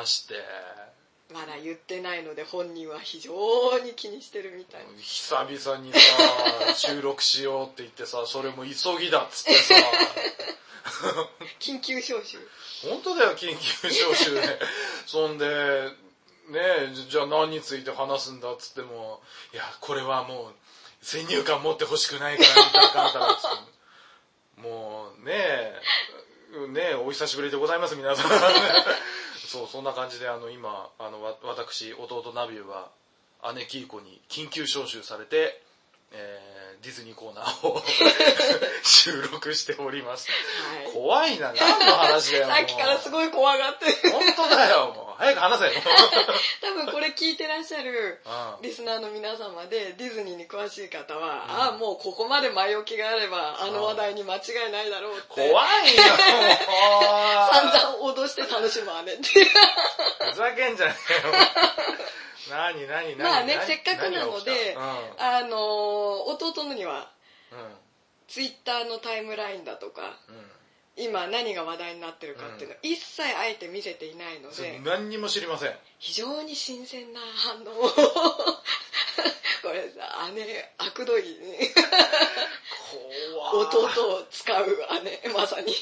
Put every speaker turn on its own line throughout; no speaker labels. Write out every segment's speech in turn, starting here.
なんだよ重要な話って。
まだ言ってないので本人は非常に気にしてるみたい。
久々にさ 収録しようって言ってさそれも急ぎだっつってさ。
緊急招集。
本当だよ緊急招集で。そんでねじゃあ何について話すんだっつってもいやこれはもう先入観持ってほしくないからみたいなかんたらっつって。もうねえねえお久しぶりでございます皆さん そうそんな感じであの今あのわ私弟ナビューは姉キーコに緊急招集されて、えーディズニーコーナーを 収録しております。
はい
怖いな、何の話だよ。
さっきからすごい怖がってる
本当だよ、もう。早く話せよ。
多分これ聞いてらっしゃる
うん
リスナーの皆様でディズニーに詳しい方は、ああもうここまで前置きがあればあの話題に間違いないだろうって
怖いよ、
散。々脅して楽しむわねって
ふざけんじゃねえよ。何、何、何。
まあね
何
せっかくなので
何
あのー弟のには
うん。
ツイッターのタイムラインだとか
うん。うん。
今何が話題になってるかっていうのを一切あえて見せていないので、
何にも知りません。
非常に新鮮な反応を これさ姉悪どいね。弟を使う姉まさに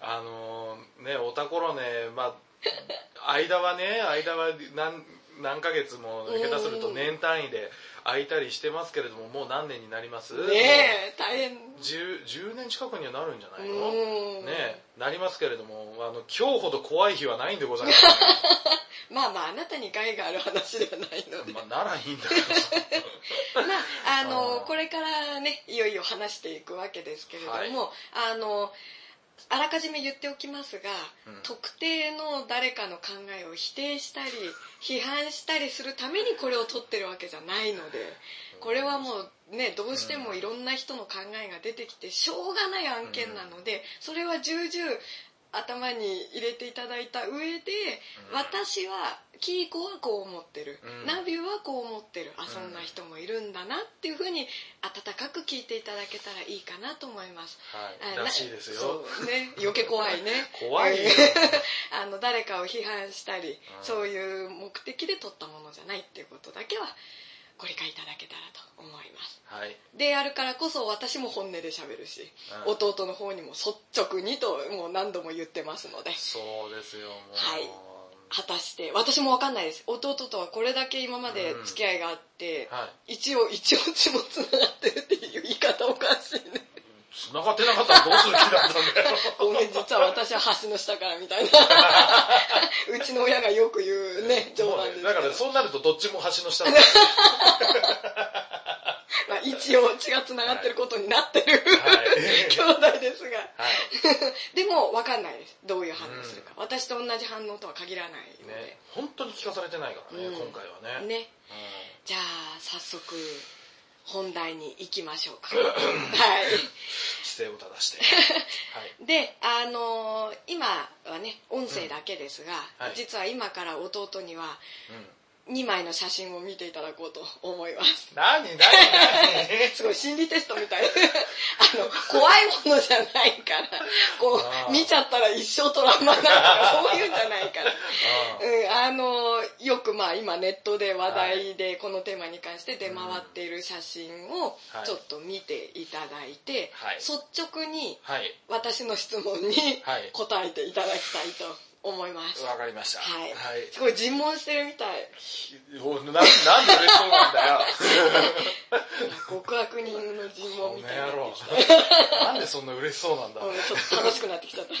あのーね、おたころね、まあ、間はね、間は何、何ヶ月も下手すると年単位で空いたりしてますけれども、もう何年になります？
ねえ大変。
10, 10年近くにはなるんじゃないの？
うん。
ねなりますけれども、あの、今日ほど怖い日はないんでございます。
まあまああなたに害がある話ではないので。
まあ、ならいいんだけど。さ。
まああの これからねいよいよ話していくわけですけれども、
はい。
あのあらかじめ言っておきますが、
うん。
特定の誰かの考えを否定したり批判したりするためにこれを取ってるわけじゃないのでこれはもうねどうしてもいろんな人の考えが出てきてしょうがない案件なのでそれは重々頭に入れていただいた上で
うん
私はキーコはこう思ってる、
うん
ナビはこう思ってるあ
ん
そんな人もいるんだなっていうふうに温かく聞いていただけたらいいかなと思います。
はい。らしいですよ。
ね余計怖いね
怖いよ。
あの誰かを批判したり、
うん
そういう目的で撮ったものじゃないっていうことだけはご理解いただけたらと思います。
はい。
であるからこそ私も本音で喋るし、
うん。
弟の方にも率直にともう何度も言ってますので。
そうですよ、もう。
はい。果たして私も分かんないです。弟とはこれだけ今まで付き合いがあって、
はい。
一応一応血もつながってるっていう言い方おかしいね
繋がってなかったらどうする気だったんだよ。
ごめん実は私は橋の下からみたいな。うちの親がよく言うね冗談ですけど。
だからそうなるとどっちも橋の下だ。
まあ、一応血がつながってることになってる、
はい。
兄弟ですが。
はい。
でも分かんないです。どういう反応するか、私と同じ反応とは限らないので。
ね、本当に聞かされてないからね、
うん。
今回はね。
ね。
うん。
じゃあ早速本題に行きましょうか はい
姿勢を正して。はい。
であのー今はね音声だけですが、
はい
実は今から弟には
うん。
2枚の写真を見ていただこうと思います。
何何何？
すごい心理テストみたい。あの怖いものじゃないから。こう見ちゃったら一生トラウマだとか そういうんじゃないから。うん、あのよくまあ今ネットで話題でこのテーマに関して出回っている写真を
はい。
ちょっと見ていただいて、
はい。
率直に
はい。
私の質問に
はい。
答えていただきたいと思います。
わかりました。
はい
はい。
すごい尋問してるみたい。
おななんで嬉しそうなんだよ。
極悪人の尋問みたいな。
なんでそんな嬉しそうなんだ。
うんちょっと楽しくなってきちゃった。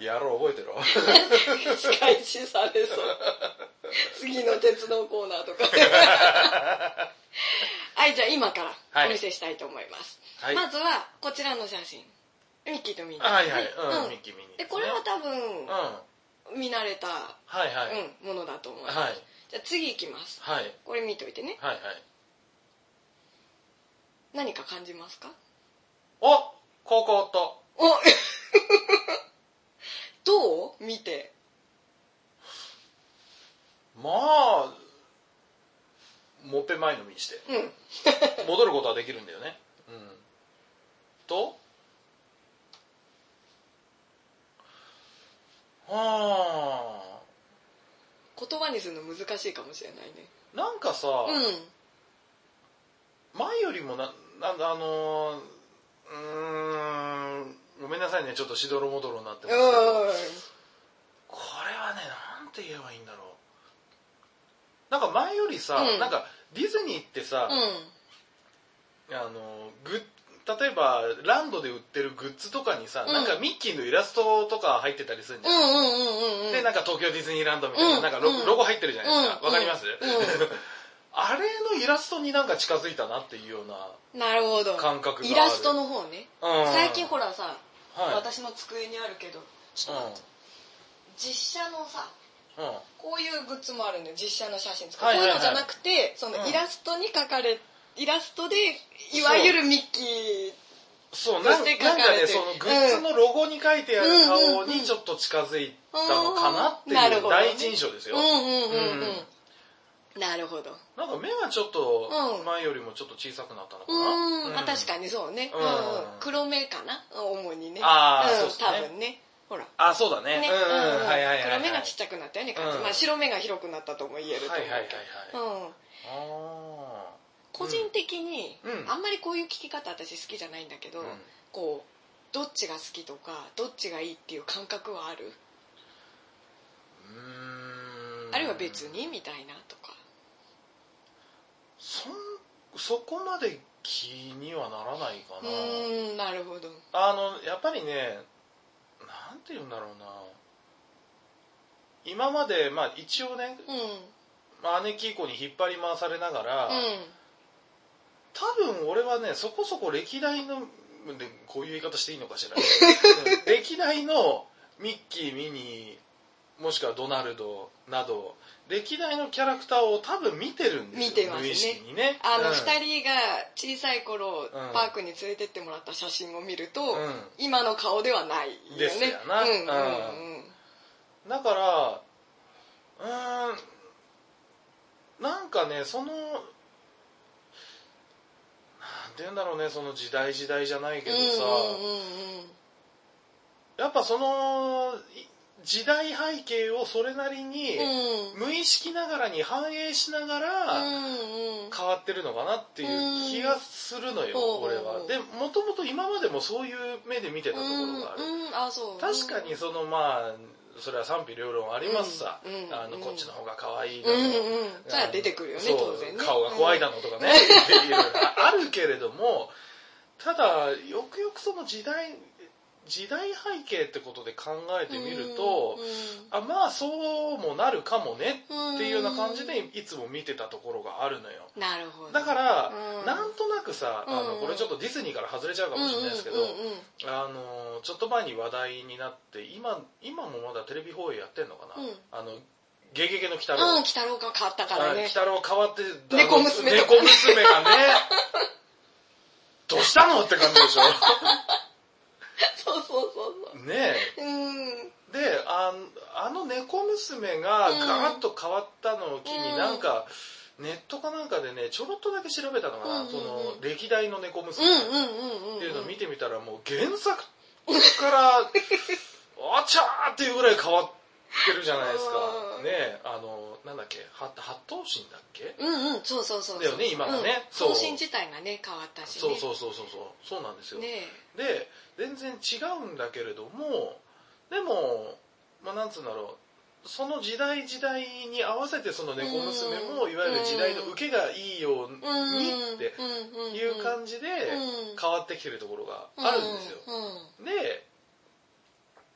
野郎覚えてろ。
仕返しされそう。次の鉄道コーナーとか。はい、じゃあ今からお見せしたいと思います。
はい
まずはこちらの写真。ミッキーとミニー、
はいはい。
うん
うん、ミッキーミニー。
で、これは多
うん。
分、
は
見慣れた、
いはい。
うん、ものだと思います。
はい。
じゃあ次行きます。
はい。
これ見といてね。
はいはい。
何か感じますか？
おここと。
お どう？見て。
まあ、もっぺん前の見にして。
うん。
戻ることはできるんだよね。うん。とは
言葉にするの難しいかもしれないね。
あなんかさ、
うん
前よりもななんだあのーうーんごめんなさいねちょっとしどろもどろになってますけど。これはねなんて言えばいいんだろう。なんか前よりさ、
うん。
なんかディズニーってさ、
うん。
あのグ例えばランドで売ってるグッズとかにさ、
うん。
なんかミッキーのイラストとか入ってたりするんじゃん、
うんうんうんうんうん。
でなんか東京ディズニーランドみたいな,、
うん。
なんかロ
うん
ロゴ入ってるじゃないですか。わ、
うん。
かります、
う
あれのイラストになんか近づいたなっていうような
なるほど。
感覚がある。
イラストの方ね。
うん。
最近ほらさ
はい。
私の机にあるけどちょっと待って。実写のさ
うん。うん
こういうグッズもあるんだよ。実写の写真使う、
はいはいはい。
こういうのじゃなくてその
うん。
イラストに描かれイラストでいわゆるミッキー
そうなん
そして
なんか
かれてる
そのグッズのロゴに書いてある顔にちょっと近づいたのかなっていう第一印象ですよ、
なるほど。
なんか目がちょっと
うん。
前よりもちょっと小さくなったのか
う
な、
ん、あ確かにそうね、
うん。
うん。黒目かな？主にね。
あー
うん、
そうですね。
多分ね。ほら。
あそうだね。
ね、
うんはいはい
黒目がちっちゃくなったよね、まあ白目が広くなったとも言えると思う
はいはいはい
け
はい。
ど、うん、
あ
個人的に、
うん。
あんまりこういう聞き方私好きじゃないんだけど、
うん。
こうどっちが好きとかどっちがいいっていう感覚はある、あるいは別にみたいなとか。
そんそこまで気にはならないか
う
な
ーんなるほど。
あのやっぱりねなんて言うんだろうな。今までまあ一応ね
うん。
まあ姉貴以降に引っ張り回されながら、
う
多分俺はねそこそこ歴代のでこういう言い方していいのかしら、う ん歴代のミッキーミニーもしくはドナルドなど歴代のキャラクターを多分見てるんですよ
見てますね。
無意識にね。
あの
うん。
2人が小さい頃、
ん。
パークに連れてってもらった写真を見ると、
うん。
今の顔ではないよね。
ですよな。
うんうんうん。
だからうーんなんかねそのて言うんだろうねその時代時代じゃないけどさ、やっぱそのい時代背景をそれなりに
うん。
無意識ながらに反映しながら変わってるのかなっていう気がするのよ、
うん。
俺は。
うん
でもともと今までもそういう目で見てたところがある。確かにそのまあそれは賛否両論ありますさ、
うんうん
あのこっちの方が可愛い
うん
だの、
うんうん。それは出てくるよね当然ね。
顔が怖いだのとかね、いろいろあるけれどもただよくよくその時代時代背景ってことで考えてみると、あまあそうもなるかもねっていうような感じでいつも見てたところがあるのよ。
なるほど。
だから、
うん。
なんとなくさあの
うん。
これちょっとディズニーから外れちゃうかもしれないですけど、あのちょっと前に話題になって今今もまだテレビ放映やってんのかな、
うん。
あの「ゲゲゲの鬼太郎」
うん、鬼太郎が変わったからね。
あ鬼。太郎変わって
猫娘とか
猫娘がね。どうしたの？って感じでしょ
そうそうそうそ
ね
う。うん。
えでああの猫娘がガラッと変わったのを機に
うん
なんか、ネットかなんかでねちょろっとだけ調べたのかな、
うんうんうん
その歴代の猫
うん
娘っ
うんうんうん。
ていうのを見てみたらもう原作から あちゃーっていうぐらい変わってるじゃないですか。
うん。
ねえあのなんだっけは八頭身だっけ？
うんうん、そうそうそうそう。
だよね今がね。
うん。
そう。
方針自体がね、変わったしね。
そうそうそうそうそう。そうなんですよ、
ね
で全然違うんだけれどもでもまあなんつうんだろう。その時代時代に合わせてその猫娘も
うん。
いわゆる時代の受けがいいように
うん。
って
うん。
いう感じで
うん。
変わってきてるところがあるんですよ。
うん。
で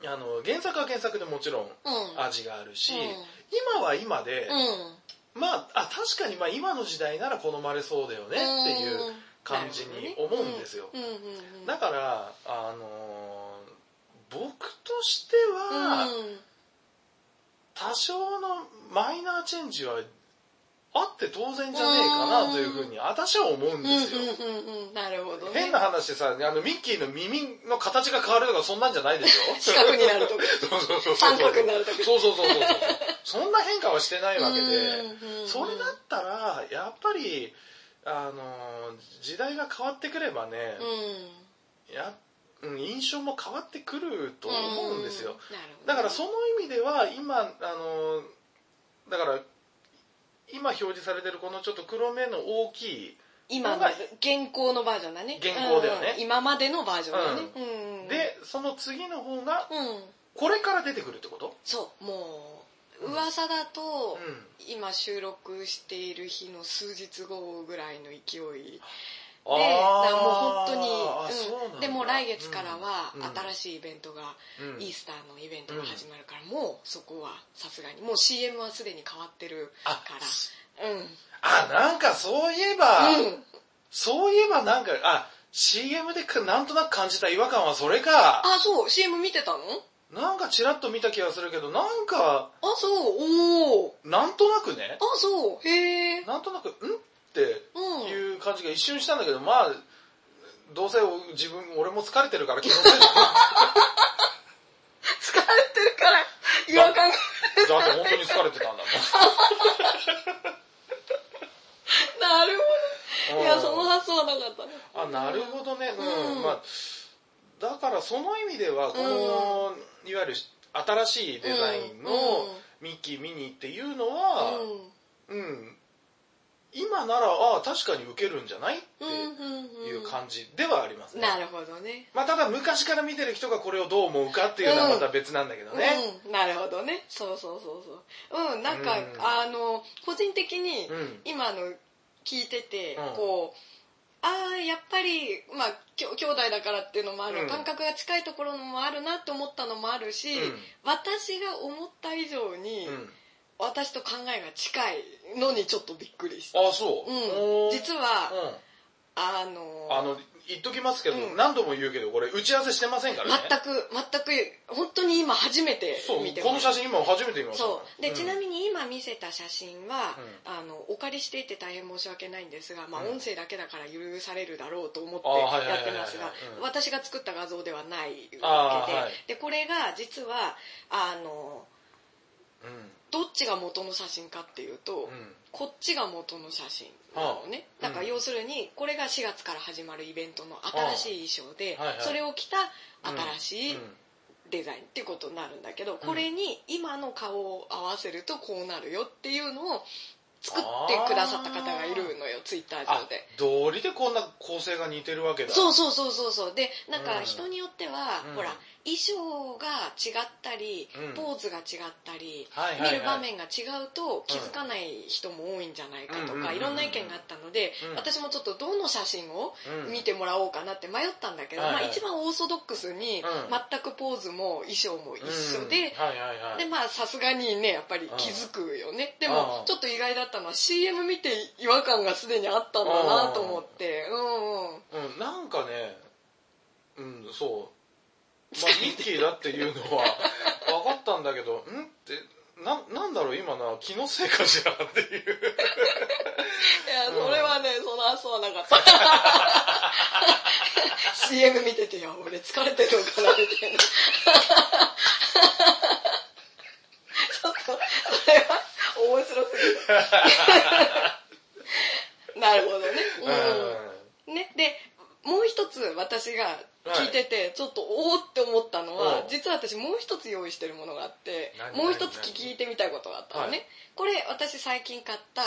あの原作は原作でもちろん
うん。
味があるし
うん
今は今で
うん。
まああ確かにまあ今の時代なら好まれそうだよねっていう感じに思うんですよ。だからあのー僕としては
うん
多少のマイナーチェンジはあって当然じゃねえかなというふうに私は思うんですよ。
うんうんうんうん。なるほどね。
変な話でさ、あのミッキーの耳の形が変わるとかそんなんじゃないでしょ
四角になるとか。
そうそうそうそう。
三角になるとか
そうそうそうそんな変化はしてないわけで、それだったら、やっぱり、あのー時代が変わってくればね、
うん。
や、印象も変わってくると思うんですよ。
なるほどね
だからその意味では今あのだから今表示されてるこのちょっと黒目の大きい
今の現行のバージョンだね。
現行だよね。
うん今までのバージョンだね。うん。
でその次の方が
うん。
これから出てくるってこと？
そうもう噂だと、
うん。
今収録している日の数日後ぐらいの勢いでもう本当に
うなん
でも来月からは
うん。
新しいイベントが、
うん。
イースターのイベントが始まるから、もうそこはさすがにもう CM はすでに変わってる
あ
から。うん。
あなんかそういえば、
うん。
そういえばなんかあ CM でかなんとなく感じた違和感はそれか。
あそう。CM 見てたの？
なんかチラッと見た気がするけどなんか
あそう。おお
なんとなくね。
あそう。へえ
なんとなくん？って
うん
いう感じが一瞬したんだけどまあどうせ自分俺も疲れてるから気のせいだ
疲れてるから違和感が。
だって本当に疲れてたんだ
なるほ
もん。
どいやその発想はなかったね。
あなるほどね。うん、
うん。
まあだからその意味ではこの、いわゆる新しいデザインのミッキーミニーっていうのは
うん。
うん、今ならああ確かに受けるんじゃない？って
うんうん
いう感じではありますね、
なるほどね。
まあただ昔から見てる人がこれをどう思うかっていうのはまた別なんだけどね、
うん、なるほどね。そうそうそうそう。うんなんか、
うん
あの個人的に
うん。
今の聞いてて、
うん。
こうああやっぱりまあきょ兄弟だからっていうのもある、
うん。
感覚が近いところもあるなって思ったのもあるし、
うん。
私が思った以上に、
うん
私と考えが近いのにちょっとびっくりした、
あそう、
うん、実は、
うん。
あの
あの言っときますけど、
うん。
何度も言うけどこれ打ち合わせしてませんからね。
全く全く本当に今初めて
そう
見て
この写真今初めて見ました。
そう。で、ちな
に
みに今見せた写真は、あのお借りしていて大変申し訳ないんですが、まあ、
うん。
音声だけだから許されるだろうと思って
あはいはいはいはい
やってますが
うん。
私が作った画像ではない
あ
わけで,、
はい。
でこれが実はあの
うん
どっちが元の写真かっていうと、
うん。
こっちが元の写真なのね、だから要するにこれが4月から始まるイベントの新しい衣装で、
はいはい。
それを着た新しい
うん
デザインっていうことになるんだけど、これに今の顔を合わせるとこうなるよっていうのを作ってくださった方がいるのよツイッター
あ
上で。
道理でこんな構成が似てるわけだ。
そうそうそうそうそう。でなんか
うん。
人によっては、
うん。
ほら衣装が違ったり、
うん。
ポーズが違ったり、
はいはいはい。
見る場面が違うと気づかない人も多いんじゃないかとか、
うん
いろんな意見があったので、
うん。
私もちょっとどの写真を
うん。
見てもらおうかなって迷ったんだけど、まあ、一番オーソドックスに
うん。
全くポーズも衣装も一緒で、
うん。はいはいはい。
でまあさすがにねやっぱり気づくよね。でも
うん
ちょっと意外だったのは CM 見て違和感がすでにあったんだなと思って。うんうん。
うん、なんかね、うん、そう。まあ、ミッキーだっていうのは分かったんだけど、ん？って、な、なんだろう、今な、気のせいかしらっていう。
いやそれはねその発想はなかった。CM 見てていや俺疲れてるのかなみたいな。ちょっとそれは面白すぎる。なるほどね。うん。ね、でもう一つ私が聞いてて、ちょっとおおって思ったのは、
うん。
実は私もう一つ用意してるものがあって
何
もう一つ
何
聞いてみたいことがあったのね、
はい。
これ私最近買った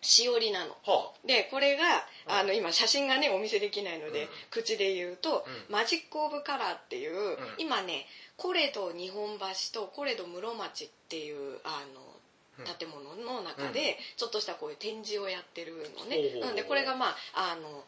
しおりなの。
は
でこれが、
うん。
あの今写真がねお見せできないので、
うん。
口で言うと、
うん。
マジック・オブ・カラーっていう、
ん。
今ねコレド日本橋とコレド室町っていうあの
うん。
建物の中で、ちょっとしたこういう展示をやってるのね。なのでこれがまああの。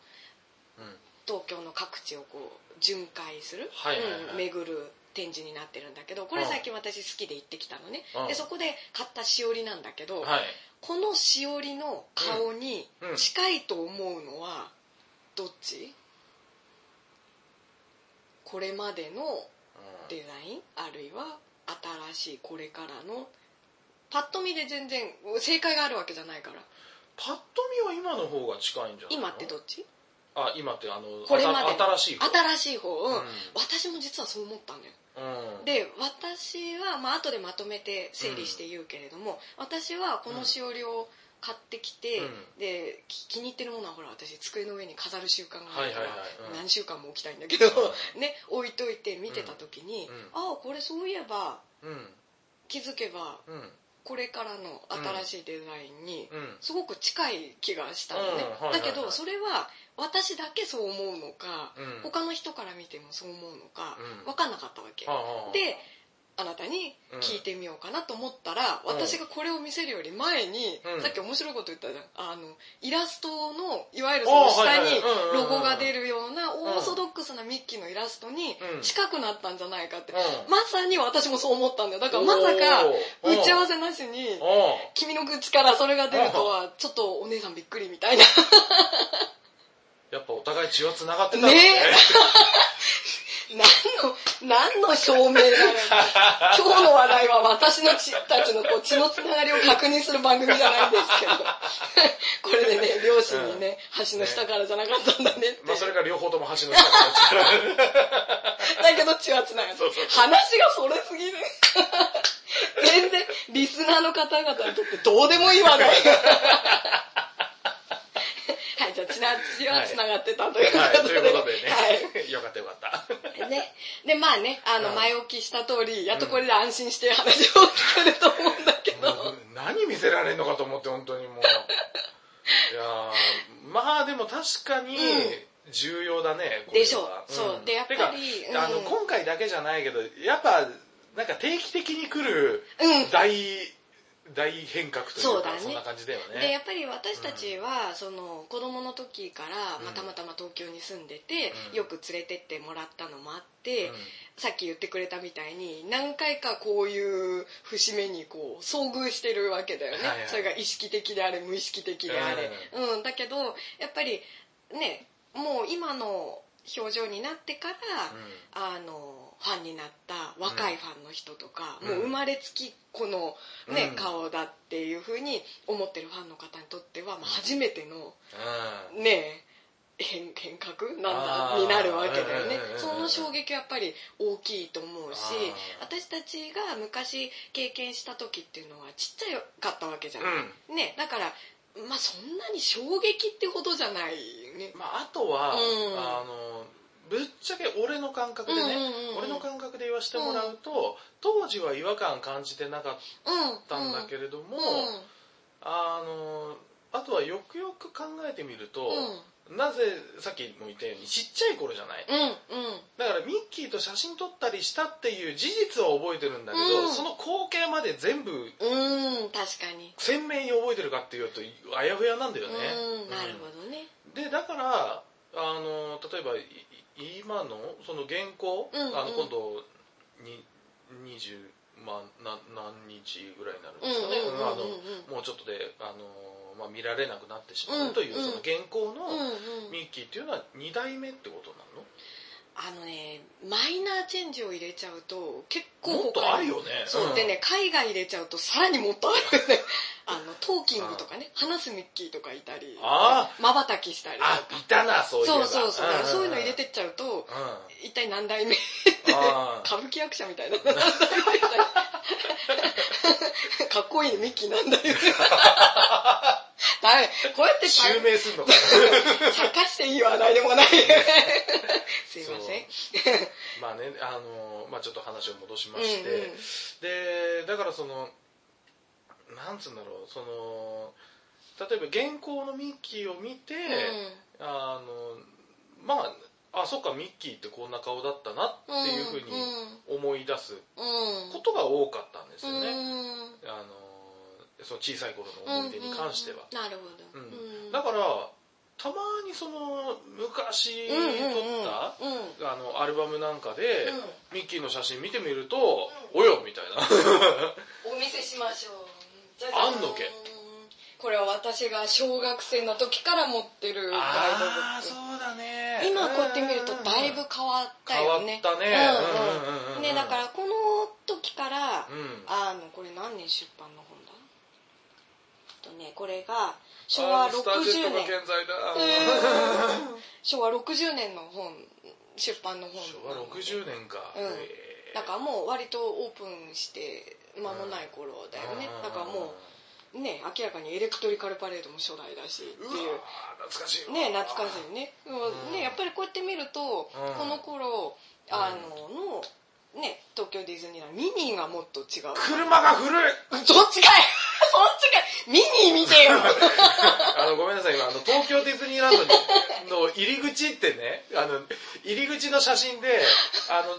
東京の各地をこう巡回する、
はいはいはい。
うん巡る展示になってるんだけどこれ最近私好きで行ってきたのね、
うん。
でそこで買ったしおりなんだけど、
はい。
このしおりの顔に
うん。うん。
近いと思うのはどっち？これまでのデザイン？あるいは新しいこれからの？パッと見で全然正解があるわけじゃないから。
パッと見は今の方が近いんじゃないの？
今ってどっち？
あ、今ってあの、
これまで。
新しい方？
新しい方、うん。
うん。
私も実はそう思ったんだよ。
うん。
で私は、まあ後でまとめて整理して言うけれども、私はこのしおりを買ってきて、
うん。
でき気に入ってるものはほら私机の上に飾る習慣があるから、何週間も置きたいんだけど、ね置いといて見てた時に、
うん。うん。
ああこれそういえば
うん。
気づけば
うん。
これからの新しいデザインに
うん。
すごく近い気がしたのね、だけどそれは私だけそう思うのか、
うん。
他の人から見てもそう思うのか
うん。
分かんなかったわけ、であなたに聞いてみようかなと思ったら、
うん
私がこれを見せるより前に、
うん。
さっき面白いこと言ったじゃん。あのイラストのいわゆるその下にロゴが出るようなオーソドックスなミッキーのイラストに
うん。
近くなったんじゃないかって、
うん。
まさに私もそう思ったんだよ。だからまさか打ち合わせなしに君の口からそれが出るとはちょっとお姉さんびっくりみたいな
やっぱお互い血は繋がってたんだね
ね 何の何の証明なのか今日の話題は私の血たちのこう血のつながりを確認する番組じゃないんですけど。これでね両親にね、橋の下からじゃなかったんだねって、
まあそれが両方とも橋の下から
だけど血はつながる。
そうそう。
話がそれすぎる。全然リスナーの方々にとってどうでもいい話題な血はつながってたという
はい、
ことで、
ということでね、
はい。
よかったよかった。
ね。で、まあね、あの、
うん。
前置きした通り、やっとこれで安心して話を聞けると思うんだけど。
何見せられんのかと思って本当にもう。いやーまあでも確かに重要だね、
でしょう。そう。でやっぱり
あの
うん。
今回だけじゃないけどやっぱなんか定期的に来る
うん
大、大変革というか
そね。
んな感じだよ
で、
ね
やっぱり私たちは、その、子供の時から、まあ、たまたま東京に住んでて、
うん。
よく連れてってもらったのもあって、
うん。
さっき言ってくれたみたいに、何回かこういう節目にこう、遭遇してるわけだよね。
はいはい。
それが意識的であれ、無意識的であれ。うん、だけど、やっぱり、ね、もう今の表情になってから、あのファンになった若いファンの人とか、
うん。
もう生まれつきこの、ね
うん。
顔だっていうふうに思ってるファンの方にとっては、まあ、初めての
うん。
ね変変革なんだになるわけだよね。
うんうんうんうん
その衝撃はやっぱり大きいと思うし私たちが昔経験した時っていうのはちっちゃかったわけじゃない、ねだからまあそんなに衝撃ってほどじゃないね。
まあ、あとは、
うん。
あのぶっちゃけ俺の感覚でね、
うんうんうんうん。
俺の感覚で言わせてもらうと、当時は違和感感じてなかっ
うん
たんだけれども、
うん。
あのあとはよくよく考えてみると、
うん。
なぜさっきも言ったようにちっちゃい頃じゃない、
うんうん。
だからミッキーと写真撮ったりしたっていう事実は覚えてるんだけど、
うん。
その光景まで全部
うん確かに。
鮮明に覚えてるかっていうとあやふやなんだよね、
うんなるほどね。
でだからあの例えばい今のその原稿、
うんうん。
あの今度に20、まあ、な何日ぐらいになるんですかね。もうちょっとであの、まあ、見られなくなってしま
うん
うという、
うん。
その原稿の
うんうん。
ミッキーっていうのは2代目ってことなの？
あのねマイナーチェンジを入れちゃうと結構
もっとあるよね。
そう、
うん
でね海外入れちゃうとさらにもっとあるよねあのトーキングとかね話すミッキーとかいたり
あ
まばたきしたり。と
あ
か
いたなそういえば。
そうそうそう、だからそういうの入れ
て
てっちゃうと
うん。
一体何代目
あ
歌舞伎役者みたいな。かっこいいねミッキーなんだよダメ。こうやって
襲名すんのか。
茶化していい話題でもない。すいません。
まあねあの、まあ、ちょっと話を戻しまして、
うんうん。
でだからそのなんつうんだろうその例えば原稿のミッキーを見て、あのまああそっかミッキーってこんな顔だったなっていうふうに思い出す
うん。うん
ことが多かったんですよね、
うん。
あのその小さい頃の思い出に関しては、
うんうんうん。なるほど、
うん。だからたまにその昔撮った、
うんうんうん。
あのアルバムなんかで、
うん。
ミッキーの写真見てみると、およみたいな。
お見せしましょう
あんのけ
これは私が小学生の時から持ってるガイドブ
ああ
ック。
そうだね。
今こうやって見るとだいぶ変わったよね。
変わったね。
うんうん。ねだからこの時から、
うん。
あのこれ何年出版の本だ？とねこれが昭和
あースタージェッ
60年。昭和60年の本出版の本
昭和60年か、
うん。だからもう割とオープンして間もない頃だよね。
うん
だからもうね明らかにエレクトリカルパレードも初代だしっていう。
懐かしいわ。
ね懐かしいね。でも
うん。
ねやっぱりこうやって見ると、
うん。
この頃あののね東京ディズニーランドミニーがもっと違う。
車が古い。
そっちかい。そっちかい。ミニー見てよ。
あの、ごめんなさい、今、あの、東京ディズニーランドにの入り口ってね、あの、入り口の写真で、あの、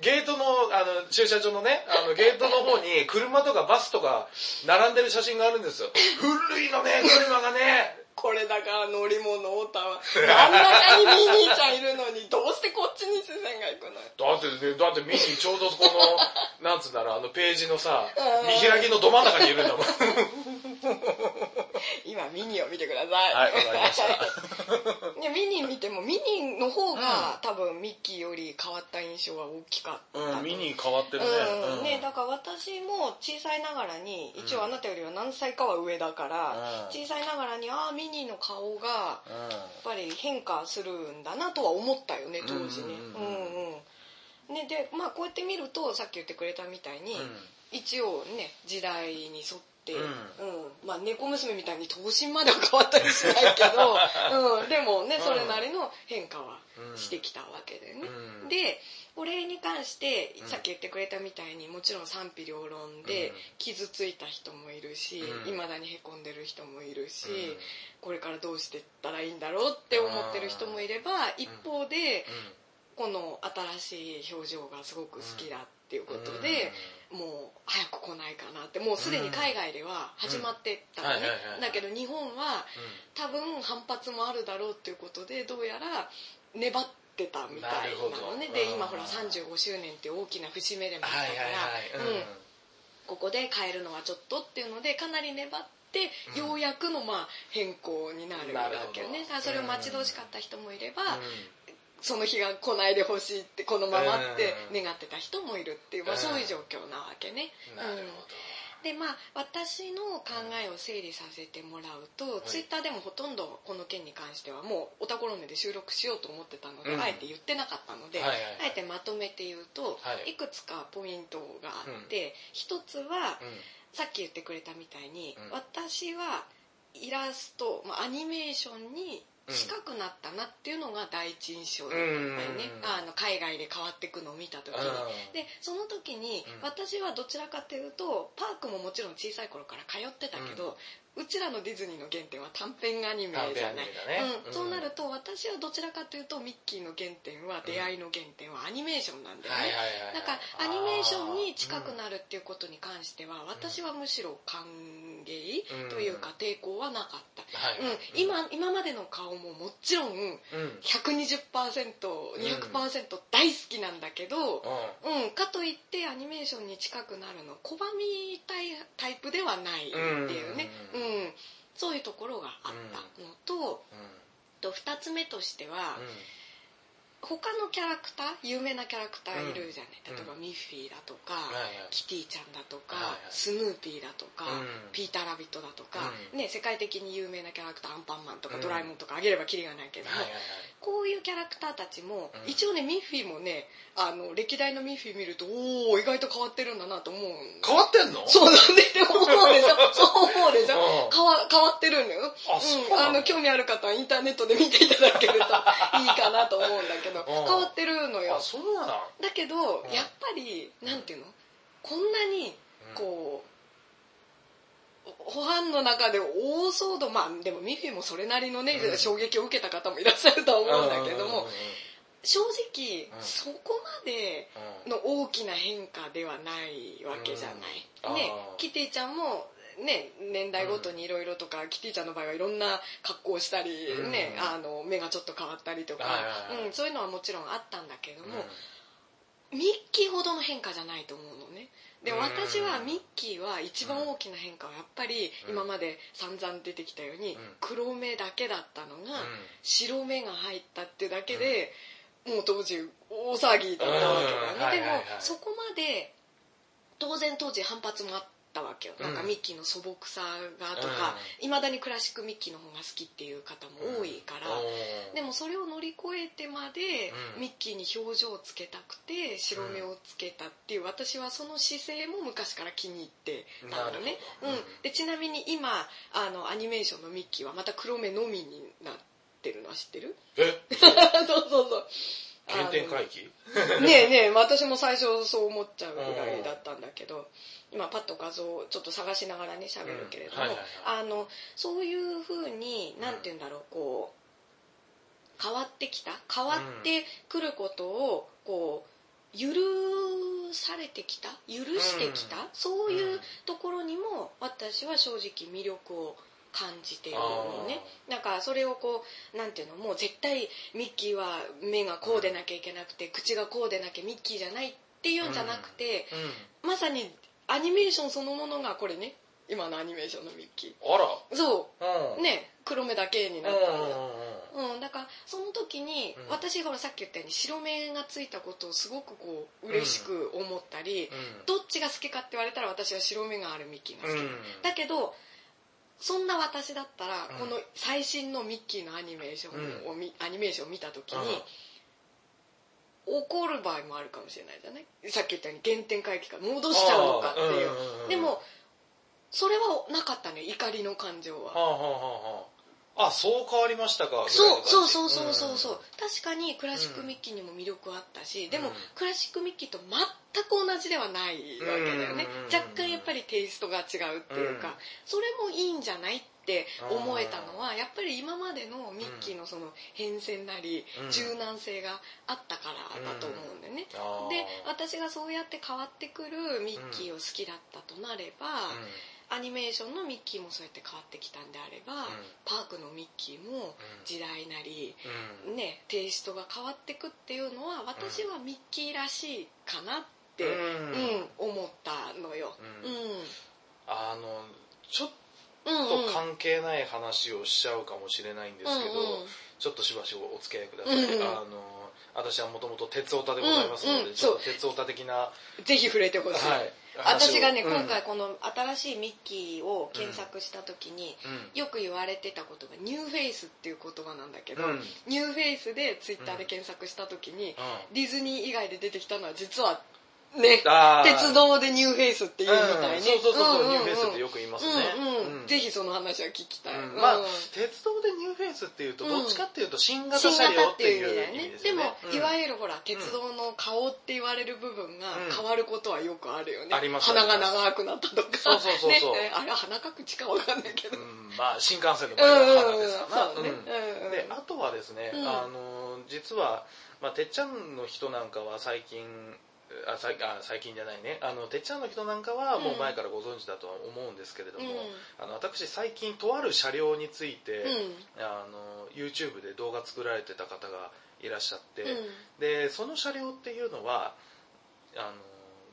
ゲートの、あの、駐車場のね、あの、ゲートの方に車とかバスとか並んでる写真があるんですよ。古いのね、車がね。
これだから乗り物オタは真ん中にミニーちゃんいるのにどうしてこっちに視線が行くの？よ
だってね、だって見にちょうどこの、なんつうんだろう、あのページのさ
うん、
見開きのど真ん中にいるんだもん。
今ミニーを見てください。
はい、わかりました。
ね、ミニー見てもミニーの方が、多分ミッキーより変わった印象は大きかったと
う。ん、見に変わってるね。
うん。ね、だから私も小さいながらに一応あなたよりは何歳かは上だから、
うん。
小さいながらにああミニーの顔が
うん。
やっぱり変化するんだなとは思ったよね当時ね。ねでまあこうやって見るとさっき言ってくれたみたいに、
うん。
一応ね時代に沿って、
う
うん。まあ猫娘みたいに頭身までは変わったりしないけど、うん、でもね
うん。
それなりの変化は
うん
してきたわけだよね、
うん。
でこれに関して
うん
さっき言ってくれたみたいにもちろん賛否両論で
うん。
傷ついた人もいるし
うん。
いま、未だにへこんでる人もいるし、
うん。
これからどうしていったらいいんだろうって思ってる人もいれば一方でこの新しい表情がすごく好きだっていうことで、もう早く来ないかなってもうすでに海外では始まってたのね。
うん。
だけど日本は多分反発もあるだろうっていうことでどうやら粘ってたみたいなのね。で
うん
今ほら35周年って大きな節目でもあったから
はい。
うん。ここで変えるのはちょっとっていうのでかなり粘って
うん。
ようやくのまあ変更になるわけよね。
なるほど。
だからそれを待ち遠しかった人もいれば、
うん
その日が来ないでほしいってこのままって
うん。
願ってた人もいるっていう、まあ、
うん。
そういう状況なわけね。
なるほど。
でまあ私の考えを整理させてもらうと、
い
ツイッターでもほとんどこの件に関してはもうオタコロネで収録しようと思ってたので、
うん。
あえて言ってなかったので、
はいはい
あえてまとめて言うと、
はい。
い、くつかポイントがあって、一つは
うん。
さっき言ってくれたみたいに、
うん。
私はイラスト、まあ、アニメーションに近くなったなっていうのが第一印象だったよね、
うん。
あの海外で変わっていくのを見た時に。
うん。
でその時に
うん。
私はどちらかというとパークももちろん小さい頃から通ってたけど、うちらのディズニーの原点は短編アニメじゃない、
ね。
うん、そうなると私はどちらかというとミッキーの原点は出会いの原点はアニメーションなんだよね。だからアニメーションに近くなるっていうことに関しては私はむしろ歓迎というか抵抗はなかった、
はい
うん、今今までの顔ももちろん
うん。
120%200% 大好きなんだけど、
うん。
うん、かといってアニメーションに近くなるの拒みたいタイプではないっていうね、そういうところがあったのと,、と2つ目としては、他のキャラクター有名なキャラクターいるじゃない、
うん。
例えばミッフィーだとか、
はいはい。
キティちゃんだとか、
はいはい。
スヌーピーだとか、
うん。
ピーター・ラビットだとか、
うん。
ね、世界的に有名なキャラクターアンパンマンとか、
うん。
ドラえもんとかあげればキリがないけども、
はいはいはい。
こういうキャラクターたちも、
うん。
一応ねミッフィーもねあの歴代のミッフィー見るとおお意外と変わってるんだなと思う
変わってんの？
そうなんで思うでしょそう思うでしょ
うん。
変わ変わってるんだよ。
あそう
ん、あの興味ある方はインターネットで見ていただけるといいかなと思うんだけど
ん。
変わってるのよ。
あ、そうなの？
だけど、
うん。
やっぱりなんていうの？こんなにこう、ファンの中で大騒動まあでもミッフィーもそれなりのね、
うん
衝撃を受けた方もいらっしゃるとは思うんだけども、
うん
正直、
うん
そこまで
うん
の大きな変化ではないわけじゃない、
うん
ねキティちゃんもね年代ごとにいろいろとか、キティちゃんの場合はいろんな格好をしたり、
うん。
ねあの目がちょっと変わったりとか、うん、そういうのはもちろんあったんだけども、
うん。
ミッキーほどの変化じゃないと思うのね。で
うん。
私はミッキーは一番大きな変化はやっぱり
うん。
今まで散々出てきたように
うん。
黒目だけだったのが
うん。
白目が入ったってだけでもう当時大騒ぎだったわけだよね。でもそこまで当然当時反発もあっったわけよ、
うん。
なんかミッキーの素朴さがとかいま、未だにクラシックミッキーの方が好きっていう方も多いから、でもそれを乗り越えてまで
うん。
ミッキーに表情をつけたくて白目をつけたっていう私はその姿勢も昔から気に入ってたのね、うん、でちなみに今あのアニメーションのミッキーはまた黒目のみになってるのは知ってる？
え？
そうそうそう
原点回帰？
ねえねえ私も最初そう思っちゃうぐらいだったんだけど今パッと画像をちょっと探しながらね喋るけれども、
うん。はいはい
あのそういうふうになんて言うんだろうこう変わってきた？変わってくることをこう許されてきた？許してきた、そういうところにも私は正直魅力を感じているのね。だからそれをこうなんていうのもう絶対ミッキーは目がこうでなきゃいけなくて口がこうでなきゃミッキーじゃないっていうんじゃなくて、
うん。
まさにアニメーションそのものがこれね。今のアニメーションのミッキ
あら。
ーそ
う。ん。
うね。黒目だけにな
うん
った
うん
うん、だからその時に、
うん。
私がほらさっき言ったように白目がついたことをすごくこう嬉しく思ったり、
うん。
どっちが好きかって言われたら私は白目があるミッキーが好き、
うん。
だけどそんな私だったら、
うん。
この最新のミッキーのアニメーションを見、アニメーションを見た時に、怒る場合もあるかもしれないじゃない？さっき言ったように原点回帰から戻しちゃうのかっていう、でもそれはなかったね怒りの感情は。
はあそう変わりましたか
そうそうそう
う
そうそう。そう確かにクラシックミッキーにも魅力あったし、でも
うん。
クラシックミッキーと全く同じではないわけだよね、
うん
若干やっぱりテイストが違うっていうか、
うん。
それもいいんじゃないって思えたのはやっぱり今までのミッキーのその変遷なり、
うん。
柔軟性があったからだと思うんだよね、で私がそうやって変わってくるミッキーを好きだったとなれば、アニメーションのミッキーもそうやって変わってきたんであれば、パークのミッキーも時代なり、
うん。うん
ね、テイストが変わってくっていうのは私はミッキーらしいかなって、
うん。
うん思ったのよ。
う
うん。ん
あのちょっ
うん
と関係ない話をしちゃうかもしれないんですけど、
うんうん。
ちょっとしばしお付き合いください、
うんうん。
あの私はもともと鉄オタでございますので、
うんうん。
ちょっと鉄オタ的な、
ぜひ触れてほしい。
はい、
私がね、
話を
今回この新しいミッキーを検索した時に、
うん。
よく言われてた言葉ニューフェイスっていう言葉なんだけど、
うん。
ニューフェイスでツイッターで検索した時に、
うん。
ディズニー以外で出てきたのは実はね鉄道でニューフェイスっていうみたいね、
うん。そうそうそう、
んんん。
ニューフェイスってよく言いますね、
うんうん。ぜひその話は聞きたい、
うん。まあ
うん
鉄道でニューフェイスっていうと
うん。
どっちかっていうと新型
新
車両
型ってい
うう
意味だよね。
ね
でも、いわ
ゆる
ほら鉄道の顔って言われる部分が
うん。
変わることはよくあるよね、
あります
鼻が長くなったとか。
そうそうそうそう。
ね、あれは鼻か口かわかんないけど、
まあ新幹線の場合は花ですわな、
そうね。うん。うん
であとはですね、
うん。
あの実は、まあ、てっちゃんの人なんかは最近あさいあ最近じゃないね。あのてっちゃんの人なんかはもう前からご存知だとは思うんですけれども、
うん。
あの私最近とある車両について、
うん。
あの YouTube で動画作られてた方がいらっしゃって、
うん。
でその車両っていうのはあの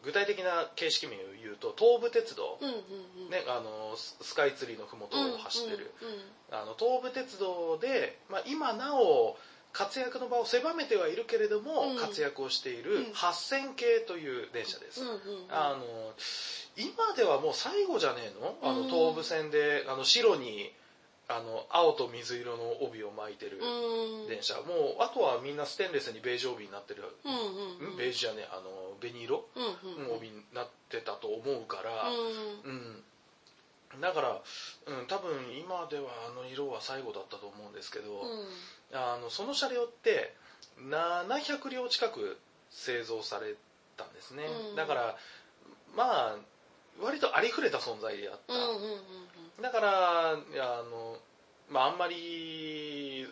具体的な形式名を言うと東武鉄道、
うんうんうん。
ね、あのススカイツリーの麓を走ってる、
うんうんうん。
あの東武鉄道で、まあ、今なお活躍の場を狭めてはいるけれども、
うん。
活躍をしてい
うん。
る8000系という電車です、
うんうんうん。
あの今ではもう最後じゃねえの？あの
うん
東武線であの白にあの青と水色の帯を巻いてる
うん。
電車、もうあとはみんなステンレスにベージュ帯になってる、
うんうんうん。
んベージュじゃねえあの紅色？
うんうんうん。
帯になってたと思うから、
うん
うん、だから、うん、多分今ではあの色は最後だったと思うんですけど、あのその車両って700両近く製造されたんですね、
うん。
だからまあ割とありふれた存在であった、
うんうんうんうん。
だからあの、まあ、あんまり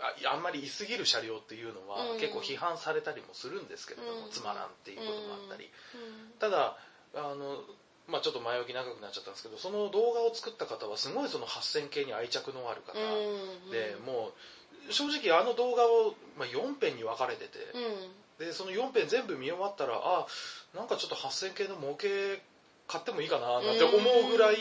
ああんまり居すぎる車両っていうのは
うん。
結構批判されたりもするんですけれども、
うん。
つまらんっていうこともあったり、
うん。
ただあの、まあ、ちょっと前置き長くなっちゃったんですけどその動画を作った方はすごいその8000系に愛着のある方
うん。
で、もう正直あの動画を、まあ、4編に分かれてて、
うん。
でその4編全部見終わったらあなんかちょっと8000系の模型買ってもいいかななんて思うぐらい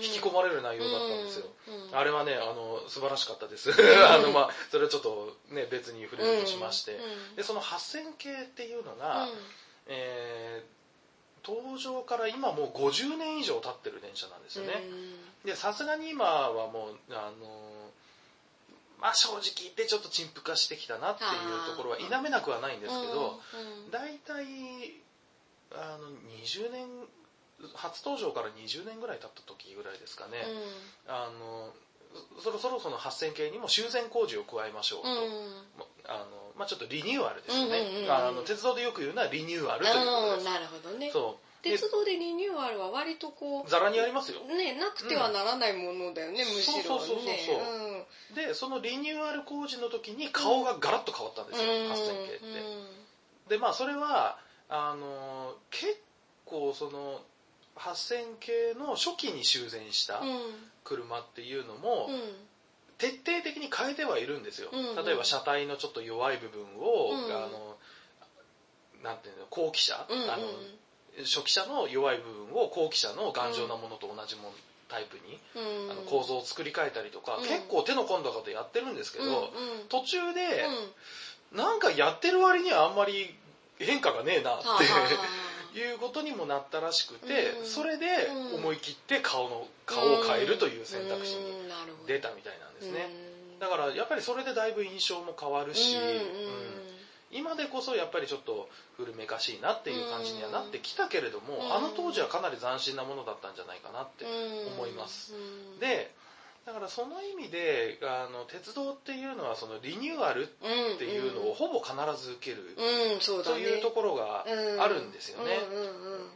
引き込まれる内容だったんですよ。
うん。
あれはねあの素晴らしかったです。あのまあそれはちょっとね別に触れるとしまして、
うん。
でその8000系っていうのが、えー登場から今もう50年以上経ってる電車なんですよね。で、さすがに今はもう、あの、まあ正直言ってちょっと陳腐化してきたなっていうところは否めなくはないんですけど、大体、あの、20年、初登場から20年ぐらい経った時ぐらいですかね、あの、そろそろその8000系にも修繕工事を加えましょうと。あのまあ、ちょっとリニューアルですよね、あの鉄道でよく言うのはリニューアルということです。
なるほどね。
そう。
鉄道でリニューアルは割とこう
ざらにありますよ。
ねなくてはならないものだよね、むしろね。
そうそうそうそうでそのリニューアル工事の時に顔がガラッと変わったんですよ、8000系って、でまあそれはあの結構その8000系の初期に修繕した車っていうのも、徹底的に変えてはいるんですよ、
うん。うん、
例えば車体のちょっと弱い部分を、うん、あのなんていうの後期車、
うんうん、
あの初期車の弱い部分を後期車の頑丈なものと同じもタイプに、
うん、
あの構造を作り変えたりとか、
うん、
結構手の込んだことやってるんですけど、
うんうん、
途中で、なんかやってる割にはあんまり変化がねえなって いうことにもなったらしくて、それで思い切って顔の顔を変えるという選択肢に出たみたいなんですね。だからやっぱりそれでだいぶ印象も変わるし、今でこそやっぱりちょっと古めかしいなっていう感じにはなってきたけれども、あの当時はかなり斬新なものだったんじゃないかなって思います。で、だからその意味であの鉄道っていうのはそのリニューアルっていうのをほぼ必ず受ける、というところがあるんですよね。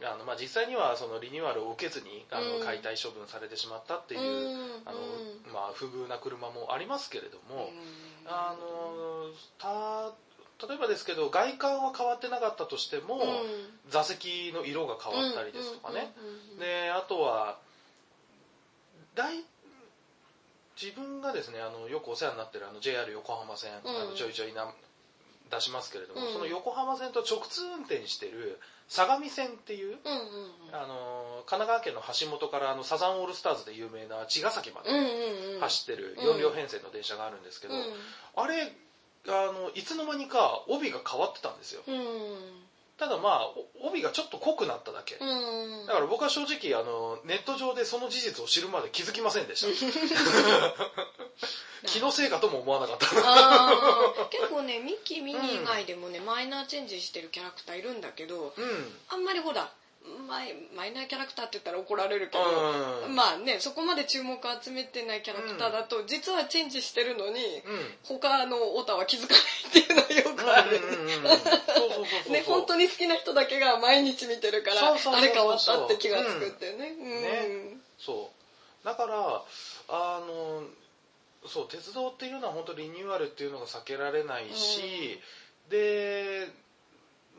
あのまあ、実際にはそのリニューアルを受けずにあの解体処分されてしまったっていう、あのまあ、不遇な車もありますけれども、あのた例えばですけど外観は変わってなかったとしても、座席の色が変わったりですとかね、であとは大自分がですねあのよくお世話になってるあの JR 横浜線、
うん、
あのちょいちょいな出しますけれども、うん、その横浜線と直通運転してる相模線っていう,、あの神奈川県の橋本からあのサザンオールスターズで有名な茅ヶ崎まで走ってる4両編成の電車があるんですけど、あれあのいつの間にか帯が変わってたんですよ。ただまあ帯がちょっと濃くなっただけ、
うん、
だから僕は正直あのネット上でその事実を知るまで気づきませんでした。気のせいかとも思わなかった。
結構ねミッキーミニー以外でもね、うん、マイナーチェンジしてるキャラクターいるんだけど、
うん、
あんまりほらマイマイナーキャラクターって言ったら怒られるけど、うん、まあねそこまで注目を集めてないキャラクターだと、実はチェンジしてるのに、
うん、
他のオタは気づかないっていうのはよくあるね本当に好きな人だけが毎日見てるからあれ変わったって気がつくってね,、
ね。そう。だからあのそう鉄道っていうのは本当リニューアルっていうのが避けられないし、で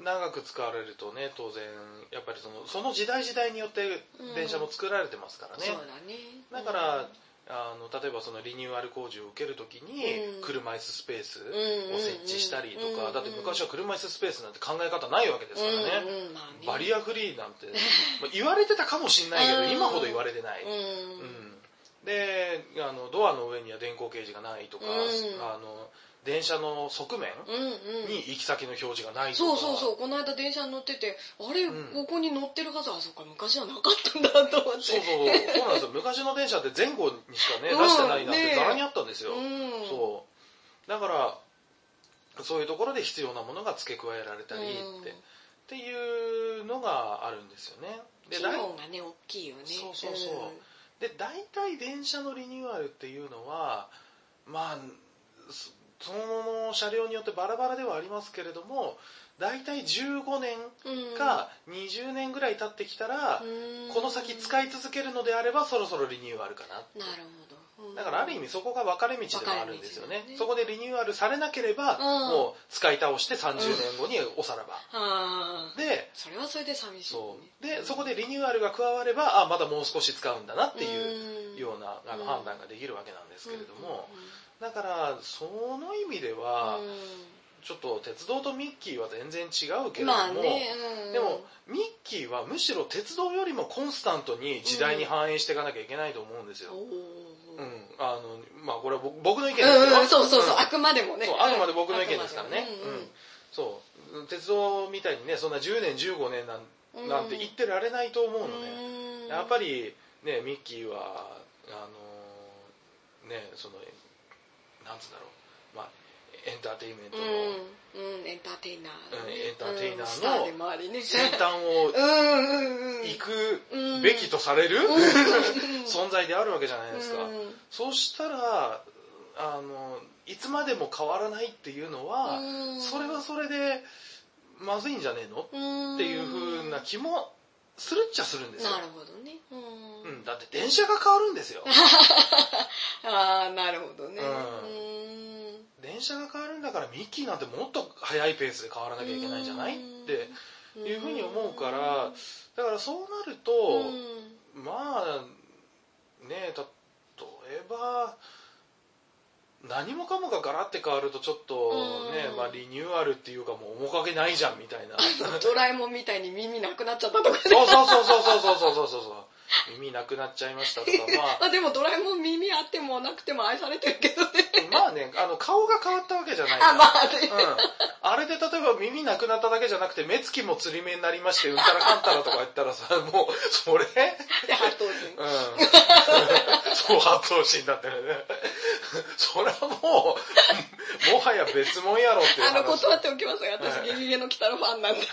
長く使われるとね当然やっぱりそのその時代時代によって電車も作られてますからね、
うん、そうだね、
だから、あの例えばそのリニューアル工事を受けるときに車椅子スペースを設置したりとか、だって昔は車椅子スペースなんて考え方ないわけですからね,、バリアフリーなんて、まあ、言われてたかもしんないけど、今ほど言われてない、
うん。
であのドアの上には電光掲示がないとか、あの電車の側面に行き先の表示がないとか、
そうそうそう。この間電車に乗っててあれ、ここに乗ってるはず。あそっか。昔はなかったんだと思って。
そうそうそう。そうなんですよ。昔の電車って前後にしかね、出してないなんてざらにあったんですよ、そう。だからそういうところで必要なものが付け加えられたりって、っていうのがあるんですよね。
で機能がね大きいよね。
そうそうそう、で大体電車のリニューアルっていうのはまあその車両によってバラバラではありますけれども大体15年か20年ぐらい経ってきたら、この先使い続けるのであればそろそろリニューアルかな
なるほ
どだからある意味そこが分かれ道でもあるんですよね、ね、そこでリニューアルされなければ、もう使い倒して30年後におさらば、で
それはそれで寂しい、
ね、そでそこでリニューアルが加わればあまだもう少し使うんだなっていうようなあの判断ができるわけなんですけれども、だからその意味では、ちょっと鉄道とミッキーは全然違うけれども、
まあねうん、
でもミッキーはむしろ鉄道よりもコンスタントに時代に反映していかなきゃいけないと思うんですよ。うん、あのまあこれは僕の意見です。けど、
うん、そうそうそう、あくまでもね。
あくまで僕の意見ですからね、うん。そう。鉄道みたいにねそんな10年15年なん。なんて言ってられないと思うのね、
うん。
やっぱりねミッキーはあのねそのなんつうんだろう。まあエンターテインメントの。
うん、うん、エンターテイナー。
うんエンターテイナーの先端を行くべきとされる存在であるわけじゃないですか、
うん。
そうしたらあのいつまでも変わらないっていうのは、
うん。
それはそれでまずいんじゃねえの？
うん。
っていう風な気もするっちゃするんですよ。
なるほどね。うん。
うん、だって電車が変わるんですよ。
ああなるほどね。
うん。
うん。
電車が変わるんだからミッキーなんてもっと速いペースで変わらなきゃいけないんじゃないっていうふうに思うからだからそうなると、まあね例えば何もかもがガラッて変わるとちょっとね、
うん。
まあ、リニューアルっていうかもう面影ないじゃんみたいな。
ドラえもんみたいに耳なくなっちゃったとかね。
そうそうそうそうそうそうそうそうそう耳なくなっちゃいましたとかまあ。
あでもドラえもん耳あってもなくても愛されてるけどね。
まあねあの顔が変わったわけじゃないから。
あまあね。
うん、あれで例えば耳なくなっただけじゃなくて目つきもつり目になりましてうんたらかんたらとか言ったらさ もうそれ？
で八頭身。
うん。そう八頭身だってね。それはもうもはや別物やろっていう
あの
話
断っておきますよ私 ゲゲゲの鬼太郎ファンなんで。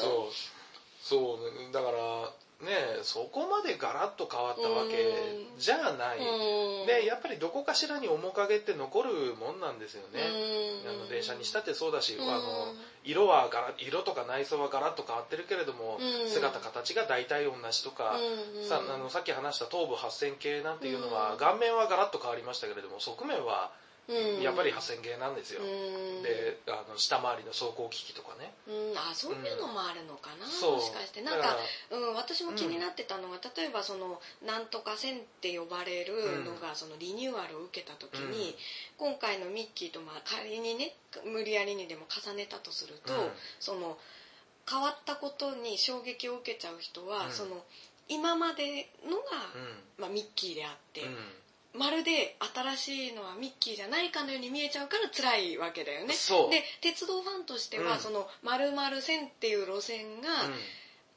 そうそうだからねそこまでガラッと変わったわけじゃない、
うん。
でやっぱりどこかしらに面影って残るもんなんですよね、
うん。
あの電車にしたってそうだし、
うん。
あの色はガラ色とか内装はガラッと変わってるけれども、
うん。
姿形が大体同じとか、
うん。
さあのさっき話した頭部8000系なんていうのは、
うん。
顔面はガラッと変わりましたけれども側面は
うん
やっぱり8000系なんですよ、
うん。
であの下回りの走行機器とかね。
うん。あそういうのもあるのかな、
そう。
もしかして。なん
だ
か、うん、私も気になってたのが、例えばそのなんとか線って呼ばれるのが、そのリニューアルを受けた時に、
うん。
今回のミッキーとまあ仮にね無理やりにでも重ねたとすると、
うん。
その変わったことに衝撃を受けちゃう人は、
うん。
その今までのが、
う
まあ、ミッキーであって、まるで新しいのはミッキーじゃないかのように見えちゃうから辛いわけだよね。で鉄道ファンとしては、
うん。
その丸々線っていう路線が、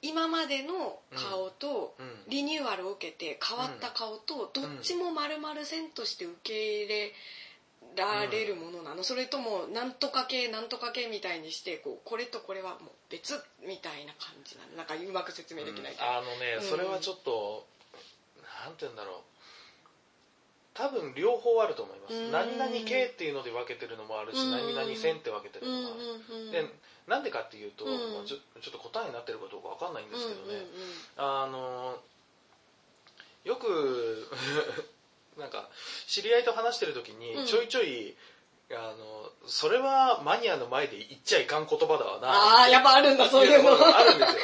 今までの顔とリニューアルを受けて変わった顔とどっちも丸々線として受け入れられるものなの、それともなんとか系なんとか系みたいにしてこうこれとこれはもう別みたいな感じなの。なんかうまく説明できないけど、
あのね
うん
それはちょっと、なんて言うんだろう多分両方あると思います、
うん。
何々系っていうので分けてるのもあるし、
うん。
何々線って分けてる
うん
のもある、でなんでかっていうと、
うん。
まあちょちょっと答えになってるかどうか分かんないんですけどね、あのよく なんか知り合いと話してる時に
うん。
ちょいちょい、あのそれはマニアの前で言っちゃいかん言葉だわな
ああやっぱあるんだそういうの。
あるんですよ。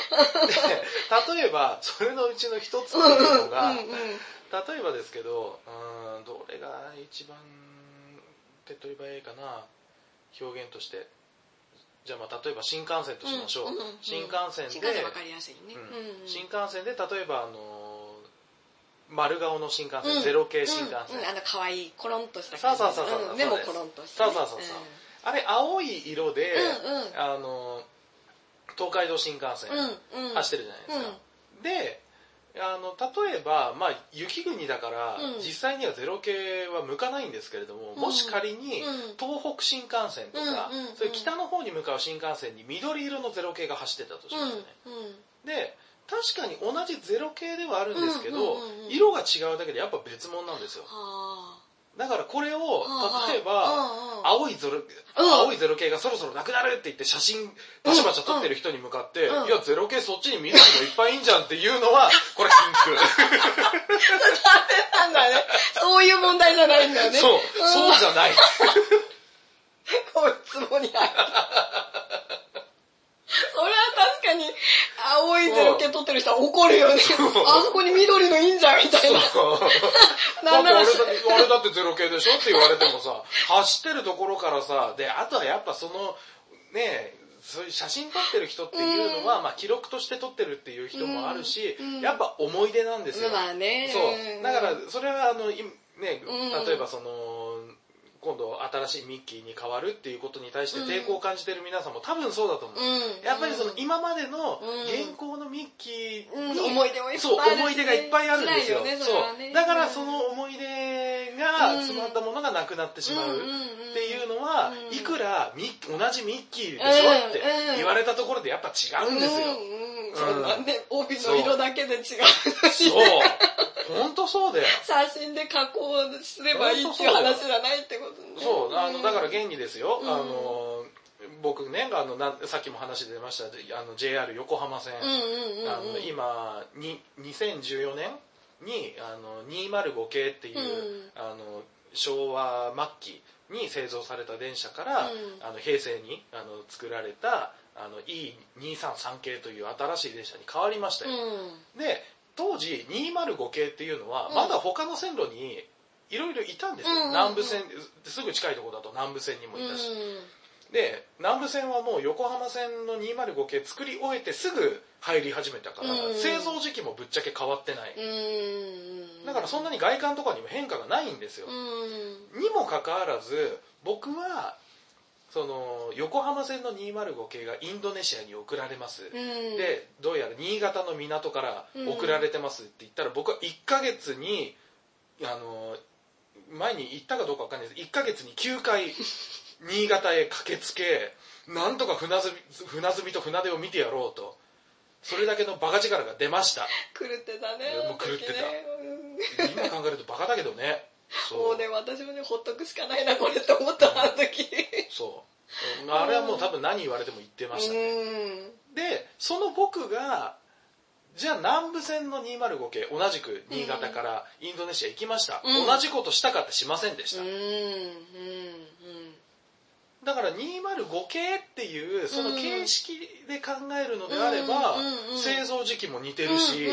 で例えばそれのうちの一つっていうのが、
うんうんうん。
例えばですけどうーんどれが一番手っ取り早いかな？表現として。じゃあまあ例えば新幹線としましょう、
うんうんうん
新幹線で
新幹線わかりやすいね、
うん。新幹線で例えばあの丸顔の新幹線、
うん。
ゼロ系新幹線、
あの可愛いコロンとした
そうそうそうそう
う。ん。目もコロンとしてね、
そうそうそうそう。あれ青い色で、
うんうん。
あの東海道新幹線走ってるじゃないですか、であの例えば、まあ、雪国だから、
うん。
実際にはゼロ系は向かないんですけれども、
うん。
もし仮に、
うん。
東北新幹線とか、
うん
北の方に向かう新幹線に緑色のゼロ系が走ってたとしますよね、で確かに同じゼロ系ではあるんですけど、色が違うだけでやっぱ別物なんですよ。
は
だからこれを
あ
例えば、
あ
青いゼロ、青いゼロ系がそろそろなくなるって言って写真バシャバシャ撮ってる人に向かって、
うん。
いや、ゼロ系そっちに緑もいっぱいいんじゃんっていうのは、これ禁
なんだねそういう問題じゃないんだよ
句。
ね。
そう、そうじゃない。
こいつもに入る それは確かに青いゼロ系取ってる人は怒るよね。あそこに緑のいいんじゃんみたいな。なんなら。
だって俺だってゼロ系でしょって言われてもさ、走ってるところからさ、で、あとはやっぱその、ねそういう写真撮ってる人っていうのは、まあ記録として撮ってるっていう人もあるし、
うんうん。
やっぱ思い出なんですよ。
まあね。
そう。だから、それはあの、いね、
うん。
例えばその、今度新しいミッキーに変わるっていうことに対して抵抗を感じてる皆さんも多分そうだと思う、
うん。
やっぱりその今までの
うん。
現行のミッキーに、
うん。思い出もいっぱいあるし
そう思い出がいっぱいあるんですよ。
ねね。
そう。だからその思い出が
うん。
詰まったものがなくなってしまうっていうのは、
うん。
いくらミッ同じミッキーでしょって
うん
言われたところでやっぱ違うんですよ、
うんうん、そんなね、帯の色だけで違う
そう本当そうだよ。
写真で加工すればいいっていう話じゃないってことね。
そう、あの、だから現にですよ、
うん。
あの、僕ね、あの、なさっきも話出ました、あの、JR 横浜線、今、に、2014年に、あの、205系っていう、
うん。
あの、昭和末期に製造された電車から、
うん。
あの、平成に、あの、作られた、あの、E233 系という新しい電車に変わりましたよ。
うん。
で、当時205系っていうのは、
うん
まだ他の線路にいろいろいたんですよ。
うんうんうん
南部線、すぐ近いところだと南部線にもいたし。
う
で、南部線はもう横浜線の205系作り終えてすぐ入り始めたから、
うん
製造時期もぶっちゃけ変わってない。
んうん
だからそんなに外観とかにも変化がないんですよ。
うん
にもかかわらず、僕は、その、横浜線の205系がインドネシアに送られます。
うん
で、どうやら新潟の港から送られてますって言ったら、僕は1ヶ月に、あの、前に行ったかどうかわかんないです。1ヶ月に9回、新潟へ駆けつけ、なんとか船積み、船積みと船出を見てやろうと。それだけのバカ力が出ました。
狂ってたね
もう狂ってた
ね
今考えるとバカだけどね。
もうね私もねほっとくしかないなこれって思ったあの時。
そう。あれはもう多分何言われても言ってましたね。
うん。
で、その僕が、じゃあ南部線の205系、同じく新潟からインドネシア行きました。
うん。
同じことしたかってしませんでした。
うんうん
だから205系っていう、その形式で考えるのであれば製造時期も似て
うん
るし、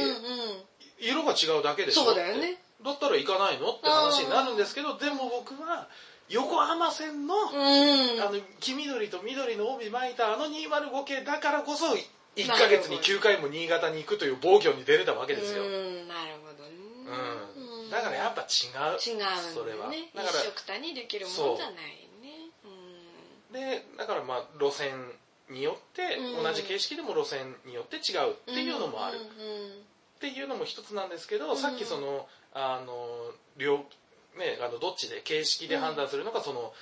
色が違うだけでしょ
そうだよね
だったら行かないの？って話になるんですけど、でも僕は、横浜線の、
うん
あの、黄緑と緑の帯巻いたあの205系だからこそ、1ヶ月に9回も新潟に行くという防御に出れたわけですよ。
うんなるほどね
うん。だからやっぱ違う。
違うね
それは。だ
一
から、
緒くたにできるもんじゃないね
で、だからまあ、路線によって、
うん
同じ形式でも路線によって違うっていうのもある。
うん
っていうのも一つなんですけど、
うん
さっきその、あの、両、ね、あの、どっちで、形式で判断するのか、その、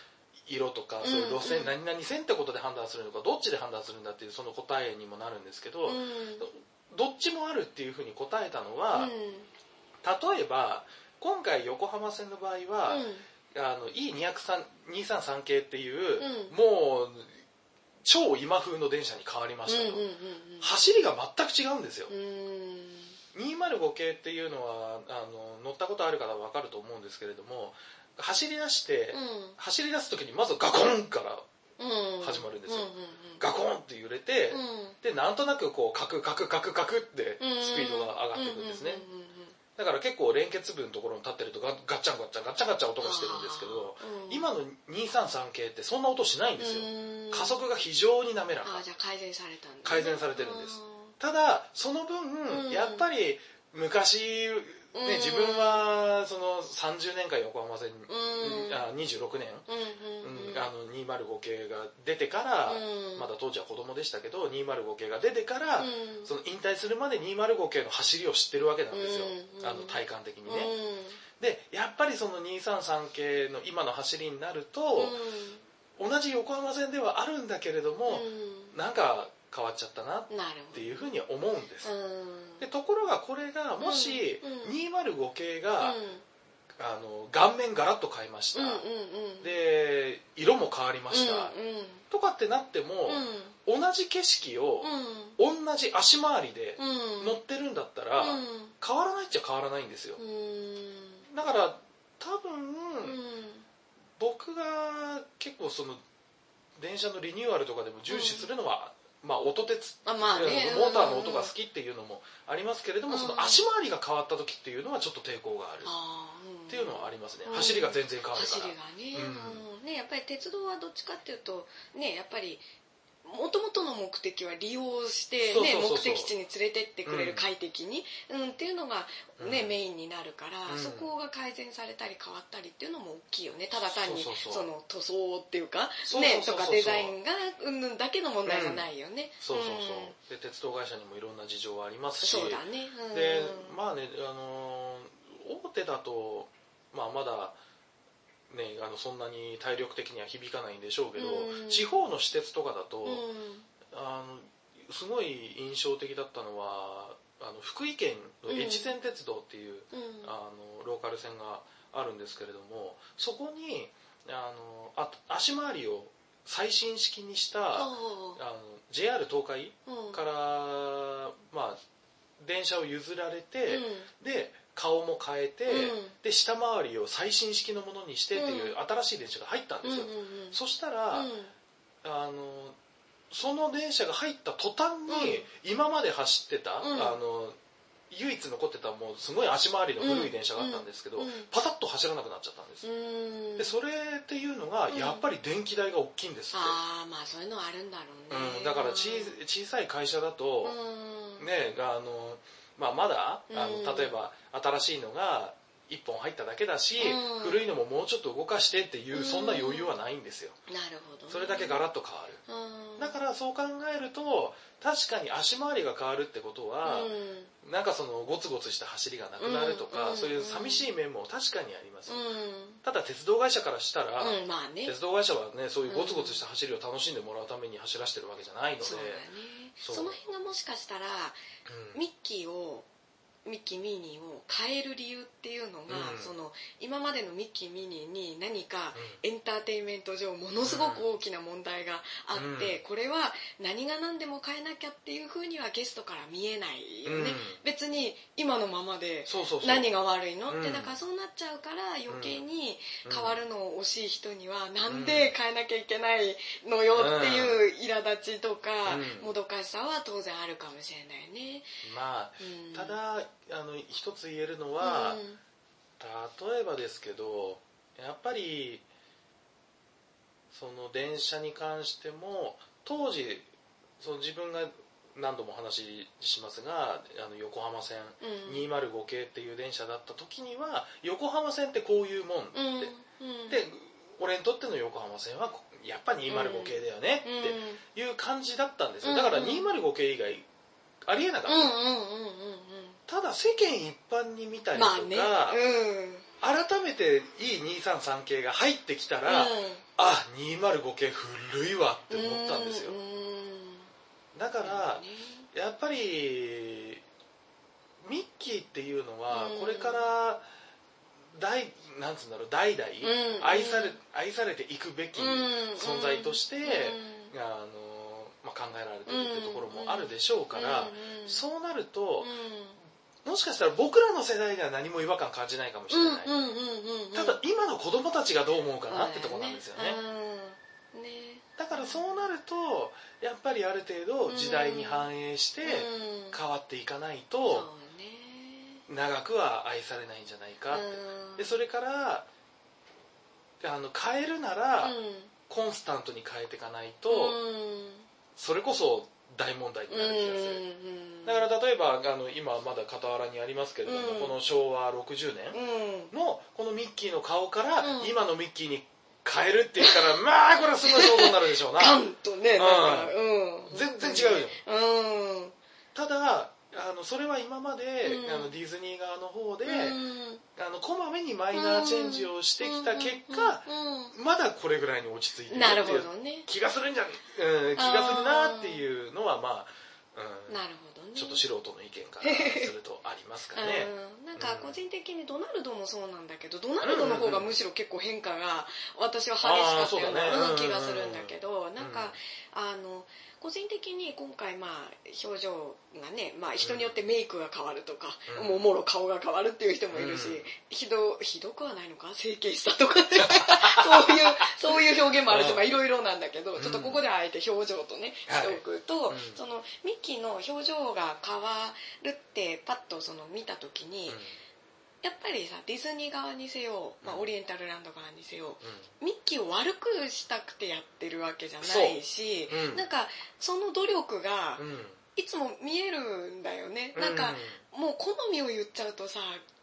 色とか、
うん。
そういう路線、
うん。
何々線ってことで判断するのか、どっちで判断するんだっていうその答えにもなるんですけど、
うん。
どっちもあるっていうふうに答えたの
う
は、
ん。
例えば、今回横浜線の場合は、
うん。
あの E233 系っていう、
うん。
もう超今風の電車に変わりましたと、走りが全く違うんですよ、
うん
205系っていうのはあの乗ったことある方は分かると思うんですけれども走り出して、走り出す時にまずガコンから
うん。
始まるんですよ。
うんうん
ガコンって揺れて、
うん。
でなんとなくこうカクカクカクカクって
うん
スピードが上がっていくんですね、
うんうんうんうん
だから結構連結部のところに立ってるとガガッチャンガッチャンガッチャンガッチャン音がしてるんですけど、
うん
今の233系ってそんな音しないんですよ、
うん。
加速が非常に滑らか。
あじゃあ改善されたんだね。
改善されてるんですただその分、
うん。
やっぱり昔、
うん。
ね、自分はその30年間横浜線、
うん。
あ26年、
うん。うんうん
あの205系が出てから、
うん。
まだ当時は子供でしたけど205系が出てから、
うん。
その引退するまで205系の走りを知ってるわけなんですよ、
うん
あの体感的にね、
う
でやっぱりその233系の今の走りになると、
ん。
同じ横浜線ではあるんだけれども、
う
なんか変わっちゃったなっていうふうに思うんです、でところがこれがもし
うん
205系が、
うん。
あの顔面ガラッと変えました、で色も変わりました、
うん
とかってなっても、同じ景色を
うん。
同じ足回りで
うん。
乗ってるんだったら、
うん。
変わらないっちゃ変わらないんですよ。
うん。
だから多分、
うん。
僕が結構その電車のリニューアルとかでも重視するのは、まあ音鉄
あまあね。
モーターの音が好きっていうのもありますけれども、
うん。
その足回りが変わった時っていうのはちょっと抵抗がある。っていうのはありますね、
うん。
走りが全然変わる
走
から。
りがね,、
うん。
うん。ねやっぱり鉄道はどっちかっていうとねやっぱりもともとの目的は利用して、ね、目的地に連れてってくれる
うん。
快適に、うんっていうのが、ね
うん。
メインになるから、
うん。
そこが改善されたり変わったりっていうのも大きいよね。ただ単に
そ
の塗装っていうかねとかデザインがうんぬんだけの問題じゃないよね、
そうそうそう、
ん。
で鉄道会社にもいろんな事情はありますし。
そうだね、うん。
でまあねあのー大手だと、まあ、まだねあのそんなに体力的には響かないんでしょうけど、
うん。
地方の私鉄とかだと、
うん。
あのすごい印象的だったのはあの福井県の越前鉄道っていう、
うん。
あのローカル線があるんですけれどもそこにあのあ足回りを最新式にしたあの JR 東海
うん。
から、まあ、電車を譲られて、
うん。
で顔も変えて、
うん。
で下回りを最新式のものにしてっていう
う
新しい電車が入ったんですよ、そしたら、
うん。
あのその電車が入った途端に、今まで走ってた、
うん。
あの唯一残ってたもうすごい足回りの古い電車があったんですけど、パタッと走らなくなっちゃったんです、
うん。
でそれっていうのが
うん。
やっぱり電気代が大きいんですって、
ああまあそういうのはあるんだろうね、
うん、だから小小さい会社だと、
うん。
ねあの、まあ、まだあの
うん。
例えば新しいのが1本入っただけだし、
うん。
古いのももうちょっと動かしてっていう、
うん。
そんな余裕はないんですよ。
なるほどね、
それだけガラッと変わる。
うん。
だからそう考えると確かに足回りが変わるってことは、
うん。
なんかそのゴツゴツした走りがなくなるとか、
うん。
そういう寂しい面も確かにあります、
うん。
ただ鉄道会社からしたら、
うん。まあね。
鉄道会社はねそういうゴツゴツした走りを楽しんでもらうために走らせてるわけじゃないので。
そね。
そ
の辺がもしかしたら
うん。
ミッキーをミッキーミニーを変える理由っていうのが、
うん。
その今までのミッキーミニーに何かエンターテインメント上ものすごく大きな問題があって、これは何が何でも変えなきゃっていうふうにはゲストから見えないよね、
うん。
別に今のままで何が悪いの、
うん。
ってだからそうなっちゃうから余計に変わるのを惜しい人にはなんで変えなきゃいけないのよっていう苛立ちとか
うん。
もどかしさは当然あるかもしれないね。
まあ
うん。
ただあの一つ言えるのは、例えばですけどやっぱりその電車に関しても当時その自分が何度も話しますがあの横浜線
うん
205系っていう電車だった時には横浜線ってこういうもんって、
うん。うん。
で俺にとっての横浜線はこやっぱ205系だよねっていう感じだったんですよ。だから
うん
205系以外ありえなかった、
うんうんうんうんうん。
ただ世間一般に見たりとか、
まあね。うん。
改めて E233 系が入ってきたら、あ205系古いわって思ったんですよ。
ううん
だから
ね。
やっぱりミッキーっていうのは
うん。
これから代なんつうんだろう代々
うん
愛され愛されていくべき
うん
存在として
うん。
あの、まあ、考えられてるってところもあるでしょうから
うん
そうなると
う
もしかしたら僕らの世代では何も違和感感じないかもしれない。ただ今の子供たちがどう思うかなってところなんですよね。
うん。ね。
だからそうなるとやっぱりある程度時代に反映して
うん。
変わっていかないと
ね。
長くは愛されないんじゃないかって。
うん。
でそれからあの変えるなら
うん。
コンスタントに変えていかないと
うん
それこそ大問題になる気がする。
うん。
だから例えばあの今まだ傍らにありますけれども、
うん。
この昭和60年
うん。
のこのミッキーの顔から
うん。
今のミッキーに変えるって言ったら まあこれはすごい衝動になるでしょうな。
ガンとねうん。
全然違うよ。
うん。
ただあのそれは今まで、
うん。
あのディズニー側の方で、
うん。
あのこまめにマイナーチェンジをしてきた結果、
うん。
まだこれぐらいに落ち着いてるっていう
ね。
気がするんじゃん、うん、気がするなっていうのはまあ、うん、
なるほどね。
ちょっと素人の意見からするとありますかね。
うん、なんか個人的にドナルドもそうなんだけどドナルドの方がむしろ結構変化が私は激しかったようなうん。気がするんだけどなんかあの個人的に今回まあ表情がね、まあ、人によってメイクが変わるとか、
うん。
もうもろ顔が変わるっていう人もいるし、
うん。
ひどひどくはないのか？整形したとか そういうそういう表現もあるしいろいろなんだけど、
うん。
ちょっとここではあえて表情とね
はい。
しておくと、
うん。
そのミッキーの表情が変わるってパッとその見た時に、やっぱりさディズニー側にせよ、まあ、
うん。
オリエンタルランド側にせよ
う
ミッキーを悪くしたくてやってるわけじゃないし、
そう。うん。
なんかその努力が
んうん。
いつも見えるんだよね、
うん。
なんかもう好みを言っちゃうとさ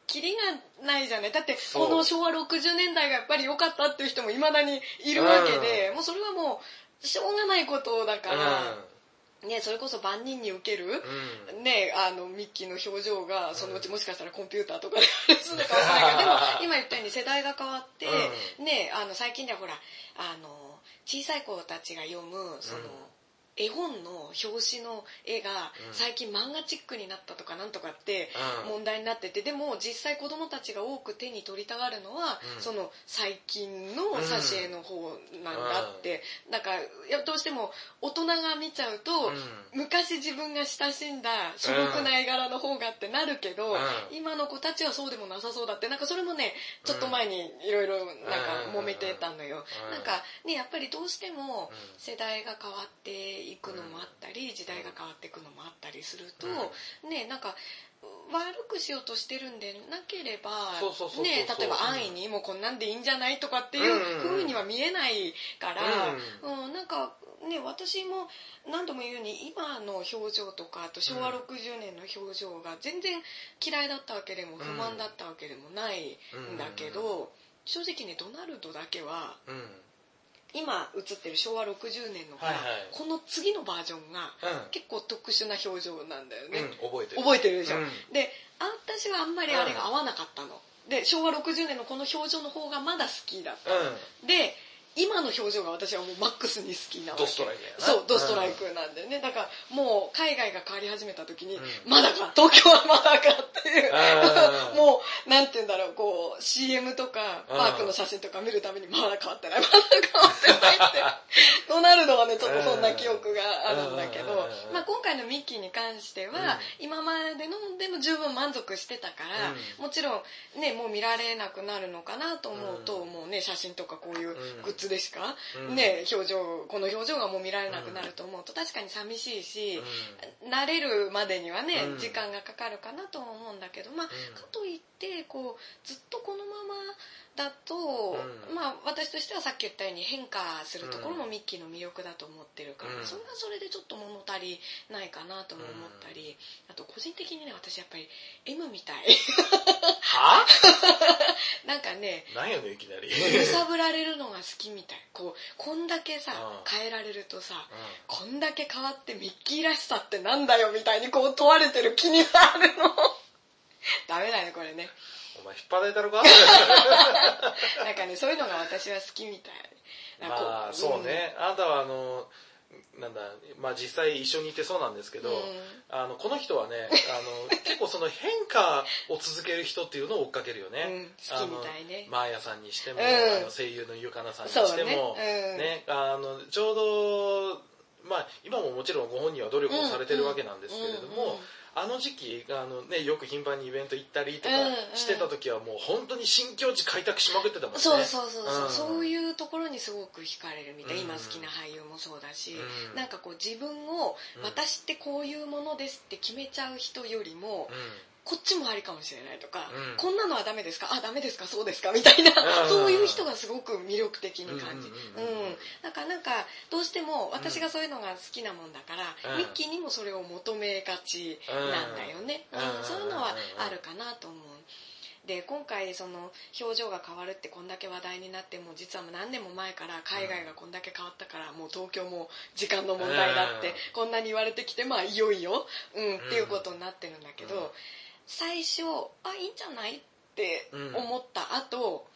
キリがないじゃない。だってこの昭和60年代がやっぱり良かったっていう人もいまだにいるわけで、もうそれはもうしょうがないことだから、ね、それこそ万人に受ける、
うん。うん
ね、あのミッキーの表情がそのうちもしかしたらコンピューターとかで するのかわからないけどでも今言ったように世代が変わって、ね、あの最近ではほらあの小さい子たちが読むその、
うん
絵本の表紙の絵が
うん。
最近漫画チックになったとかなんとかって
うん。
問題になっててでも実際子供たちが多く手に取りたがるのは、
うん。
その最近の挿絵の方なんだって、だからいやどうしても大人が見ちゃうと、
うん。
昔自分が親しんだ素朴な絵柄の方がってなるけど、
うん。
今の子たちはそうでもなさそうだってなんかそれもねちょっと前にいろいろなんか揉めてたのよ、
うん。
なんかねやっぱりどうしても
うん。
世代が変わっていくのもあったり時代が変わっていくのもあったりすると、
う
ねなんか悪くしようとしてるんでなければね例えば安易にもうこんなんでいいんじゃないとかっていう風には見えないから、うん。なんかね私も何度も言うように今の表情とかあと昭和60年の表情が全然嫌いだったわけでも不満だったわけでもないんだけど、正直ねドナルドだけは
うんうん
今映ってる昭和60年のから、
はいはい。
この次のバージョンが
うん。
結構特殊な表情なんだよね、
うん覚えてる。
覚えてるでしょ、
うん。
で私はあんまりあれが合わなかったの、で昭和60年のこの表情の方がまだ好きだった、
うん。
で今の表情が私はもうマックスに好きな
ドストライクやな。
そうドストライクなんだよね、だからもう海外が変わり始めた時に、
うん
まだか東京はまだかっていう。
うん。
もうなんて言うんだろうこう CM とか
うん
パークの写真とか見るたびにまだ変わってないまだ変わってないって。ドナルドはねちょっとそんな記憶があるんだけど、
うん。
まあ、今回のミッキーに関しては、今までのでも十分満足してたから、もちろんねもう見られなくなるのかなと思うと、
うん。
もうね写真とかこういう
うん。
グッズでしか、
うん。
ね表情この表情がもう見られなくなると思うと確かに寂しいし、慣れるまでにはね、
うん。
時間がかかるかなとは思うんだけどまあ、
うん。
かといってこうずっとこのままだと、
うん。
まあ私としてはさっき言ったように変化するところもミッキーの魅力だと思ってるから、
うん。
それはそれでちょっと物足りないかなとも思ったり、あと個人的にね私やっぱり M みたい。
は？
なんかね
なんやねんいきなり。
揺さぶられるのが好きみたい。こうこんだけさ
うん。
変えられるとさ
う
こんだけ変わってミッキーらしさってなんだよみたいにこう問われてる気になるの。ダメだねこれね。
んお前引っ張られたのか？
なんかねそういうのが私は好きみたい。
まあそうね、あなたはあのなんだまあ実際一緒にいてそうなんですけど、
うん。
あのこの人はねあの 結構その変化を続ける人っていうのを追っかけるよね、
うん好きみたいね。
マーヤさんにしても、
うん。
あの声優のゆかなさんにしても
ね。うん。
ねあのちょうどまあ今ももちろんご本人は努力をされてるわけなんですけれども、
うんうん
あの時期あの、ね、よく頻繁にイベント行ったりとかしてた時はもう本当に新境地開拓しまくってたもんね。
そうそうそうそう、
ん。
そういうところにすごく惹かれるみたい、
うん。
今好きな俳優もそうだし、
うん。
なんかこう自分を
うん。
私ってこういうものですって決めちゃう人よりも、こっちもありかもしれないとか、
うん。
こんなのはダメですか？あダメですか？そうですか？みたいな、
うん。
そういう人がすごく魅力的に感じ
うん
だからなんかどうしても私がそういうのが好きなもんだから、
うん。
ミッキーにもそれを求めがちなんだよね、
うん。
うん。そういうのは
うん
あるかなと思う。で今回その表情が変わるってこんだけ話題になっても実はもう何年も前から海外がこんだけ変わったからもう東京も時間の問題だって
うん。
こんなに言われてきてまあいよいよ、うん
うん。
っていうことになってるんだけど、
うん
最初あいいんじゃないって思った後、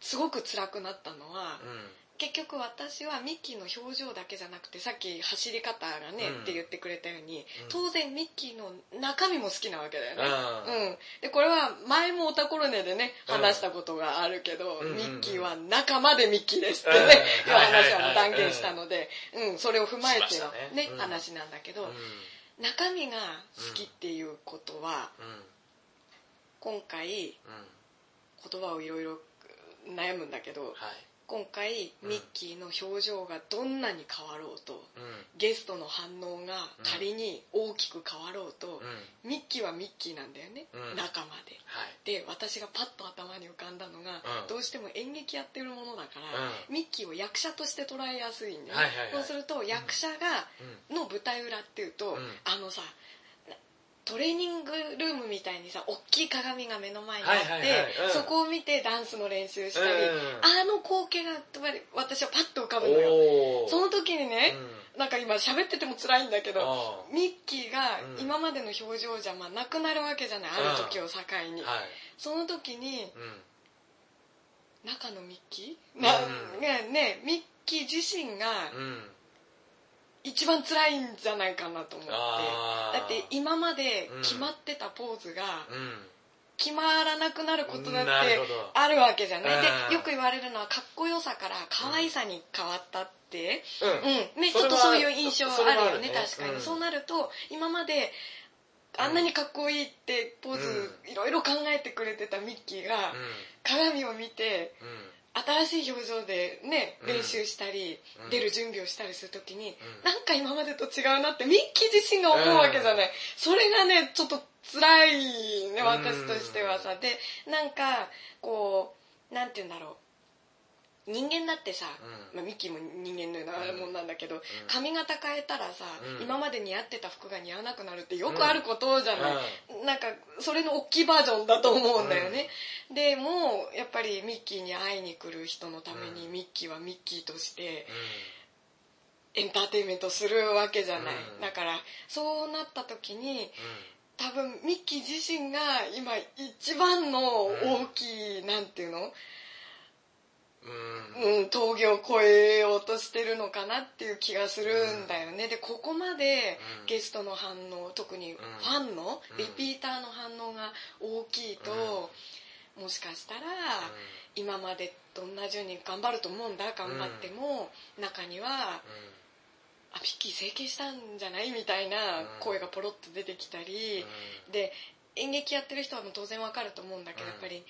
すごく辛くなったのは、
うん。
結局私はミッキーの表情だけじゃなくてさっき走り方がね、
うん。
って言ってくれたように、
うん。
当然ミッキーの中身も好きなわけだよね、
うん
うん、でこれは前もオタコロネでね
うん。
話したことがあるけど、
うん
ミッキーは仲間でミッキーですってね、
うん。
いう話は断言したので、うん、それを踏まえてのね。話なんだけど、
うん
中身が好きっていうことは、
うん。
今回
うん。
言葉をいろいろ悩むんだけど
はい
今回
うん。
ミッキーの表情がどんなに変わろうと、
うん。
ゲストの反応が仮に大きく変わろうと
う、ん。
ミッキーはミッキーなんだよね、
うん。
仲間で。
はい。
で私がパッと頭に浮かんだのが、
うん。
どうしても演劇やってるものだから、
う
ミッキーを役者として捉えやすいんで、
はいはいはい。
そうすると役者が、の舞台裏っていうと、
うん。
あのさトレーニングルームみたいにさ大きい鏡が目の前にあって、そこを見てダンスの練習したり、
うん。
あの光景がやっぱり私はパッと浮かぶのよ。その時にね、
うん。
なんか今喋ってても辛いんだけど
あ
ミッキーが
うん。
今までの表情じゃまあなくなるわけじゃない、ある時を境に、その時に
うん。
中のミッキー、な
うん。
ねねミッキー自身が
うん
一番辛いんじゃないかなと思って。だって今まで決まってたポーズが
うん。
決まらなくなることだってあるわけじゃない。
うん。
でよく言われるのはかっこよさから可愛さに変わったって、
うん。
うん。ね、ちょっとそういう印象あるよね
るね。
確かに、
うん。
そうなると今まであんなにかっこいいってポーズいろいろ考えてくれてたミッキーが鏡を見て
うんうん
新しい表情でね
うん
練習したり、
うん。
出る準備をしたりするときに、
うん。
なんか今までと違うなってミッキー自身が思うわけじゃない、それがねちょっと辛いね
うん。
私としてはさ。でなんかこうなんて言うんだろう人間だってさ、
うん。
まあ、ミッキーも人間のようなもんなんだけど、
ん。
髪型変えたらさ、
うん。
今まで似合ってた服が似合わなくなるってよくあることじゃない、
う
なんかそれの大きいバージョンだと思うんだよね、でもやっぱりミッキーに会いに来る人のために
うん。
ミッキーはミッキーとして
う
エンターテインメントするわけじゃない、
うん。
だからそうなった時に多分ミッキー自身が今一番の大きい、なんていうの、
んうん。
うん、峠を越えようとしてるのかなっていう気がするんだよね。で、ここまで
うん。
ゲストの反応、特にファンの、
うん。
リピーターの反応が大きいと、もしかしたら、今までと同じように頑張ると思うんだ、頑張っても、中には、あ、ピッキー整形したんじゃないみたいな声がポロッと出てきたり、で、演劇やってる人はもう当然わかると思うんだけど、
うん。
やっぱり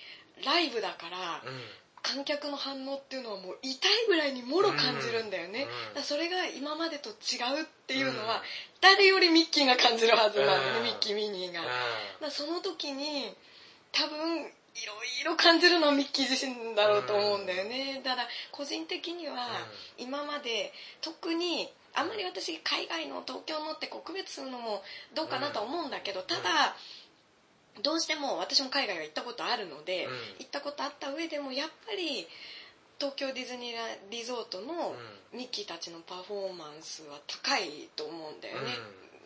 ライブだから、
うん
観客の反応っていうのはもう痛いぐらいにもろ感じるんだよね、
うん。
だそれが今までと違うっていうのは、
うん。
誰よりミッキーが感じるはずなのね、
うん。
ミッキー・ミニーが、
うん。
だその時に多分いろいろ感じるのはミッキー自身だろうと思うんだよね、だから個人的には今まで特にあんまり私海外の東京のってこう区別するのもどうかなとは思うんだけど、ただどうしても私も海外は行ったことあるので、
うん。
行ったことあった上でもやっぱり東京ディズニーリゾートのミッキーたちのパフォーマンスは高いと思うんだよね、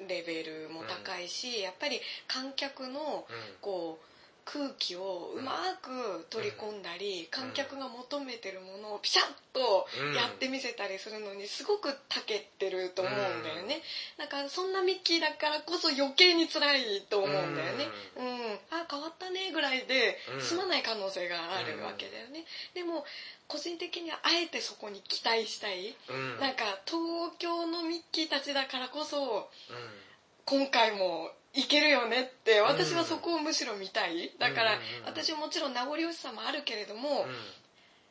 レベルも高いし、やっぱり観客のこう空気をうまく取り込んだり、観客が求めてるものをピシャッとやってみせたりするのにすごく長けてると思うんだよね、だからそんなミッキーだからこそ余計に辛いと思うんだよね。うん、あ変わったねぐらいで
うん。
済まない可能性があるわけだよね、でも個人的にはあえてそこに期待したい、
うん。
なんか東京のミッキーたちだからこそ
うん。
今回もいけるよねって私はそこをむしろ見たい。だから私はもちろん名残惜しさもあるけれども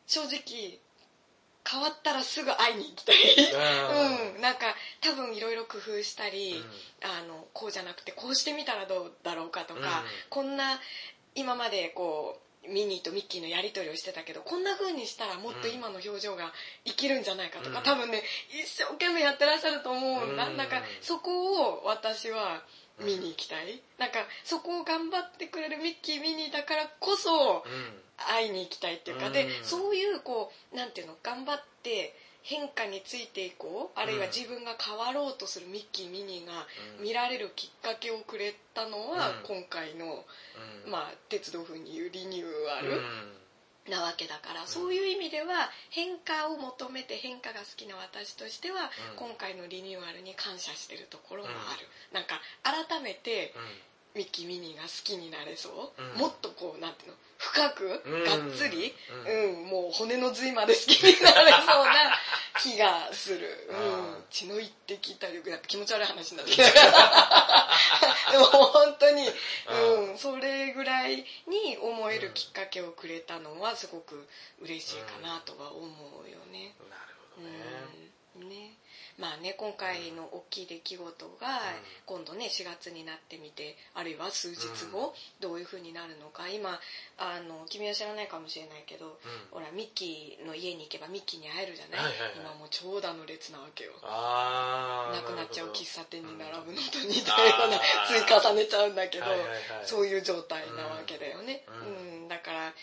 正直変わったらすぐ会いに行きたい。うん。なんか多分いろいろ工夫したり、あのこうじゃなくてこうしてみたらどうだろうかとか、
うん。
こんな今までこうミニーとミッキーのやり取りをしてたけどこんな風にしたらもっと今の表情が生きるんじゃないかとか、
うん。
多分ね一生懸命やってらっしゃると思う。んだ、
うん。
なんかそこを私は見に行きたい、なんかそこを頑張ってくれるミッキーミニーだからこそ会いに行きたいっていうか、で
うん。
そういうこうなんていうの？頑張って変化についていこう。あるいは自分が変わろうとするミッキーミニーが見られるきっかけをくれたのは、
うん。
今回の、まあ、鉄道風に言うリニューアルなわけだから、そういう意味では変化を求めて変化が好きな私としては、
うん。
今回のリニューアルに感謝してるところもある、なんか改めてミッキー・ミニーが好きになれそう、
うん。
もっとこうなんていうの？深く、
うん
がっつり、
う
うん、もう骨の髄まで好きになれそうな気がする。う
あ
ん。血の一滴たり、やっぱ気持ち悪い話になってきた。でも本当に、うん、それぐらいに思えるきっかけをくれたのはすごく嬉しいかなとは思うよね。
なるほどね。
うんね。まあね今回の大きい出来事が今度ね4月になってみてあるいは数日後どういう風になるのか。今あの君は知らないかもしれないけど
うん。
ほらミッキーの家に行けばミッキーに会えるじゃない,、今もう長蛇の列なわけよ。なくなっちゃう喫茶店に並ぶのと似
うん
たような追加重ねちゃうんだけど、そういう状態なわけだよね、
う
うん。んだから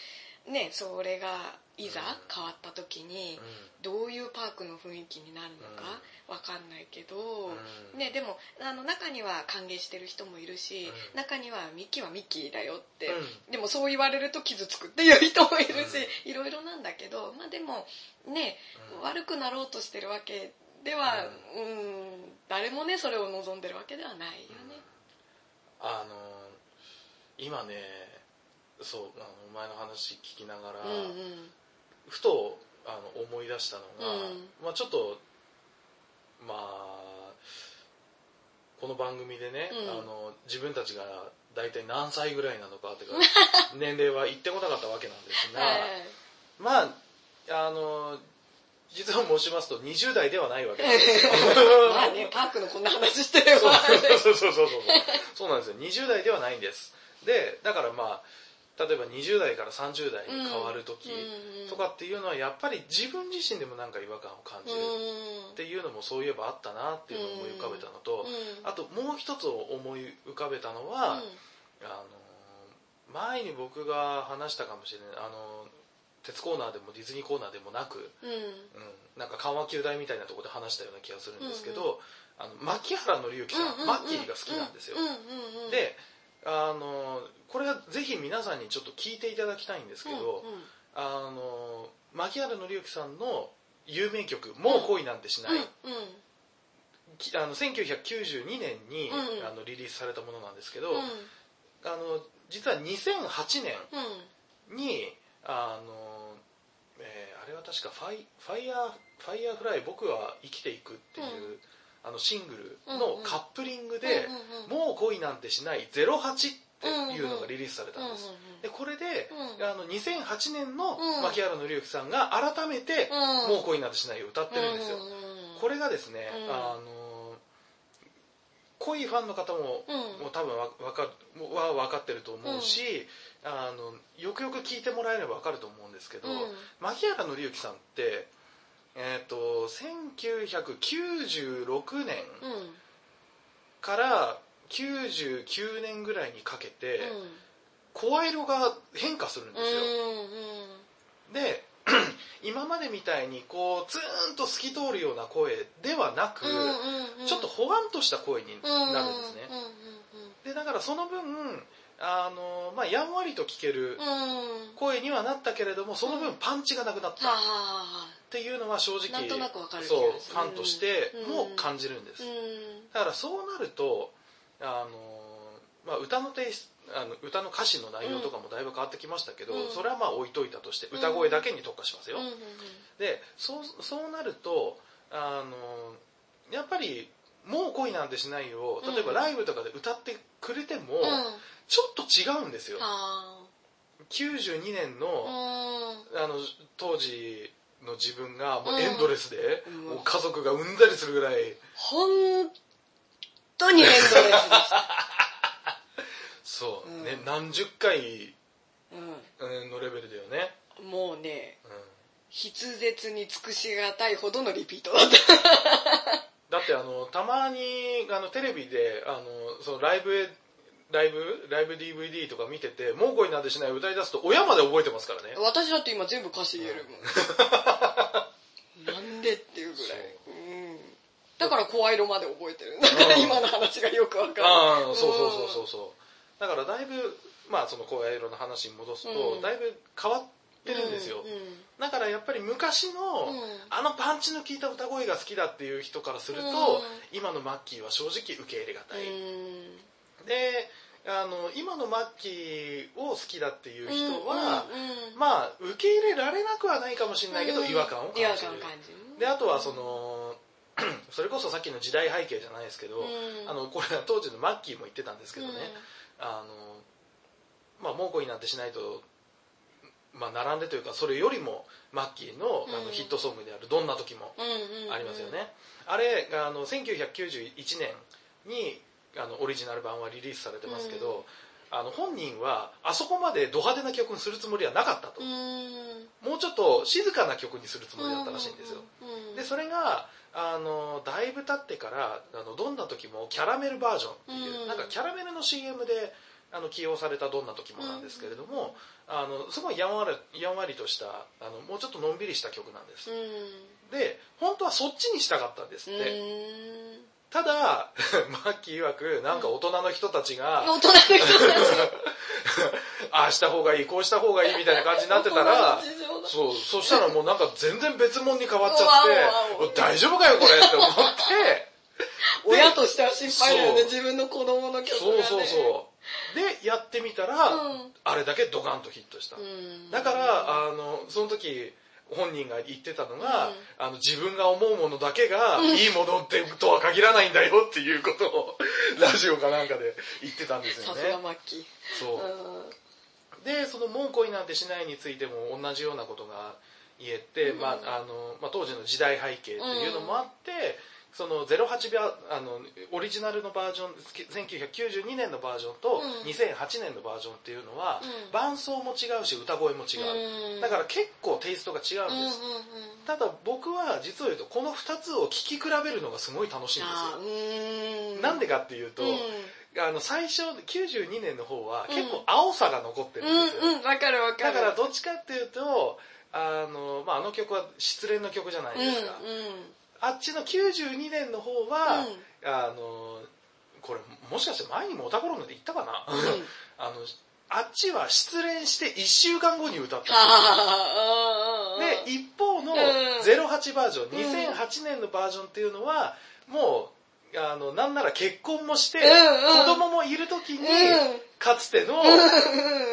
ねそれがいざ変わった時に、どういうパークの雰囲気になるのかわかんないけど、
うん。
ね、でもあの中には歓迎してる人もいるし、
うん。
中にはミッキーはミッキーだよって、
うん。
でもそう言われると傷つくっていう人もいるし、いろいろなんだけど、まあ、でもね、
うん。
悪くなろうとしてるわけでは、うん、誰もねそれを望んでるわけではないよね。
あの今ねそうあのお前の話聞きながら、
うんうん
ふとあの思い出したのが、
うん。
まあちょっとまあこの番組でね、
うん。
あの自分たちが大体何歳ぐらいなのかっていうか 年齢は言ってこなかったわけなんですが、
はい。
まああの実を申しますと20代ではないわけですよ。
まあねパークのこんな話してれば
そうそうそうそうそうそう。なんですよ。20代ではないんです。でだからまあ例えば20代から30代に変わる時とかっていうのはやっぱり自分自身でもなんか違和感を感じるっていうのもそういえばあったなっていうのを思い浮かべたのとあともう一つ思い浮かべたのは、あの前に僕が話したかもしれないあの鉄コーナーでもディズニーコーナーでもなく、
うん。
なんか緩和球大みたいなところで話したような気がするんですけど、あの牧原紀之さん、マッキーが好きなんですよ、であのこれはぜひ皆さんにちょっと聞いていただきたいんですけど、
うんうん。
あの牧原紀之さんの有名曲「もう恋なんてしない」
うん
きあの1992年に、
うん
あのリリースされたものなんですけど、
うん。
あの実は2008年
うん。
にあの、えーあれは確かファイ「ファイヤーファイヤーフライ僕は生きていく」っていう、
うん。
あのシングルのカップリングで
うんうん。うん「
もう恋なんてしない08」っていうのがリリースされたんです、
うんうんうん
でこれで、
うん。
あの2008年の
うん。
槇原敬之さんが改めて「
うん。
もう恋なんてしない」を歌ってるんですよ、
うんうんうん
これがですね、
うん。
あの濃いファンの方も、
うん。
もう多分わわかもは分かってると思うし、あのよくよく聞いてもらえれば分かると思うんですけど、
うん。
牧原紀之さんって、えー、と1996年
うん。
から99年ぐらいにかけて、
うん。
声色が変化するんですよ。
うん
で 今までみたいにこうツーンと透き通るような声ではなく、ちょっとほわんとした声になるんですね。でだからその分あの、まあ、やんわりと聞ける声にはなったけれどもその分パンチがなくなったっていうのは正直そうファンとしても感じるんです、だからそうなるとあの、まあ、歌のテイスあの歌の歌詞の内容とかもだいぶ変わってきましたけど、
うん。
それはまあ置いといたとして歌声だけに特化しますよ、
うんうん
でそうそうなるとあのやっぱり「もう恋なんてしないよ」例えば
うん
ライブとかで歌ってくれても、ちょっと違うんですよ。
は
92年
あ
の,、
うん。
あの当時の自分がもうエンドレスで、家族が産んだりするぐらい。
本当にレスでした
そう、
うん。
ね何十回
う
うんのレベルだよね、
んもうね
うん。
筆舌に尽くしがたいほどのリピート。だった
だってあのたまにあのテレビであのそのライブへライブ？ライブ DVD とか見てて「もう恋なんてしない」歌い出すと親まで覚えてますからね。
私だって今全部歌詞言えるもん なんでっていうぐらい、うん、だから声色まで覚えてる。だから今の話がよくわかる
ああそうそうそうそうそう。だからだいぶまあその声色の話に戻すと、
うん。
だいぶ変わってるんですよ、
うんうん。
だからやっぱり昔の、
うん。
あのパンチの効いた歌声が好きだっていう人からすると、
うん。
今のマッキーは正直受け入れがたい、
うん。
であの今のマッキーを好きだっていう人は、
うんうんうん。
まあ受け入れられなくはないかもしれないけど、
うん。
違和感を感じる。
違和感を感じる。
であとはその それこそさっきの時代背景じゃないですけど、
うん。
あのこれは当時のマッキーも言ってたんですけどね、あのまあ猛虎になんてしないと、まあ、並んでというかそれよりもマッキーのあ
うん。
のヒットソングである「どんな時も」
うんうんうん。
ありますよね、あれあの1991年にあのオリジナル版はリリースされてますけど、あの本人はあそこまでド派手な曲にするつもりはなかったと、
うん。
もうちょっと静かな曲にするつもりだったらしいんですよ、
うんうん。
でそれがあのだいぶ経ってからあのどんな時もキャラメルバージョンっていう、
うん。
なんかキャラメルの CM であの起用されたどんな時もなんですけれども、あのすごいやんわりやんわりとしたあのもうちょっとのんびりした曲なんです、
うん。
で本当はそっちにしたかったんですって、
うん。
ただマッキー曰くなんか大人の人たちが、
大人の人たち
ああした方がいいこうした方がいいみたいな感じになってたら そうそしたらもうなんか全然別物に変わっちゃって大丈夫かよこれって思って。
親としては心配だよね自分の子供の曲が
そう
ね
そうそう。でやってみたら、
うん。
あれだけドカンとヒットした、
うん。
だからあのその時本人が言ってたのが、
うん。
あの自分が思うものだけがいいものってとは限らないんだよっていうことをラジオかなんかで言ってたんですよ
さすが
ね
マッキー
そう
うん
でその「もう恋なんてしない」についても同じようなことが言えて、
うん。
まああのまあ、当時の時代背景っていうのもあって、その08秒あのオリジナルのバージョン1992年のバージョンと
うん。
2008年のバージョンっていうのは、
うん。
伴奏も違うし歌声も違う、
うん。
だから結構テイストが違うんです、
うんうんうん
ただ僕は実を言うとこの2つを聴き比べるのがすごい楽しいんですよ、
ん。
なんでかっていうと、
うん
あの最初92年の方は
うん。
結構青さが残ってるんですよ、
うんうんわかるわかる。
だからどっちかっていうとあの,、まあ、あの曲は失恋の曲じゃないですか、
うんうん。
あっちの92年の方は、あのこれもしかして前にもオタコロンで言ったかな、
うん。
あのあっちは失恋して1週間後に歌った。
は あ
で一方の
うん。
08バージョン、
うん。
2008年のバージョンっていうのはもうあのなんなら結婚もして、
うんうん。
子供もいる時に、
うん。
かつての、
うん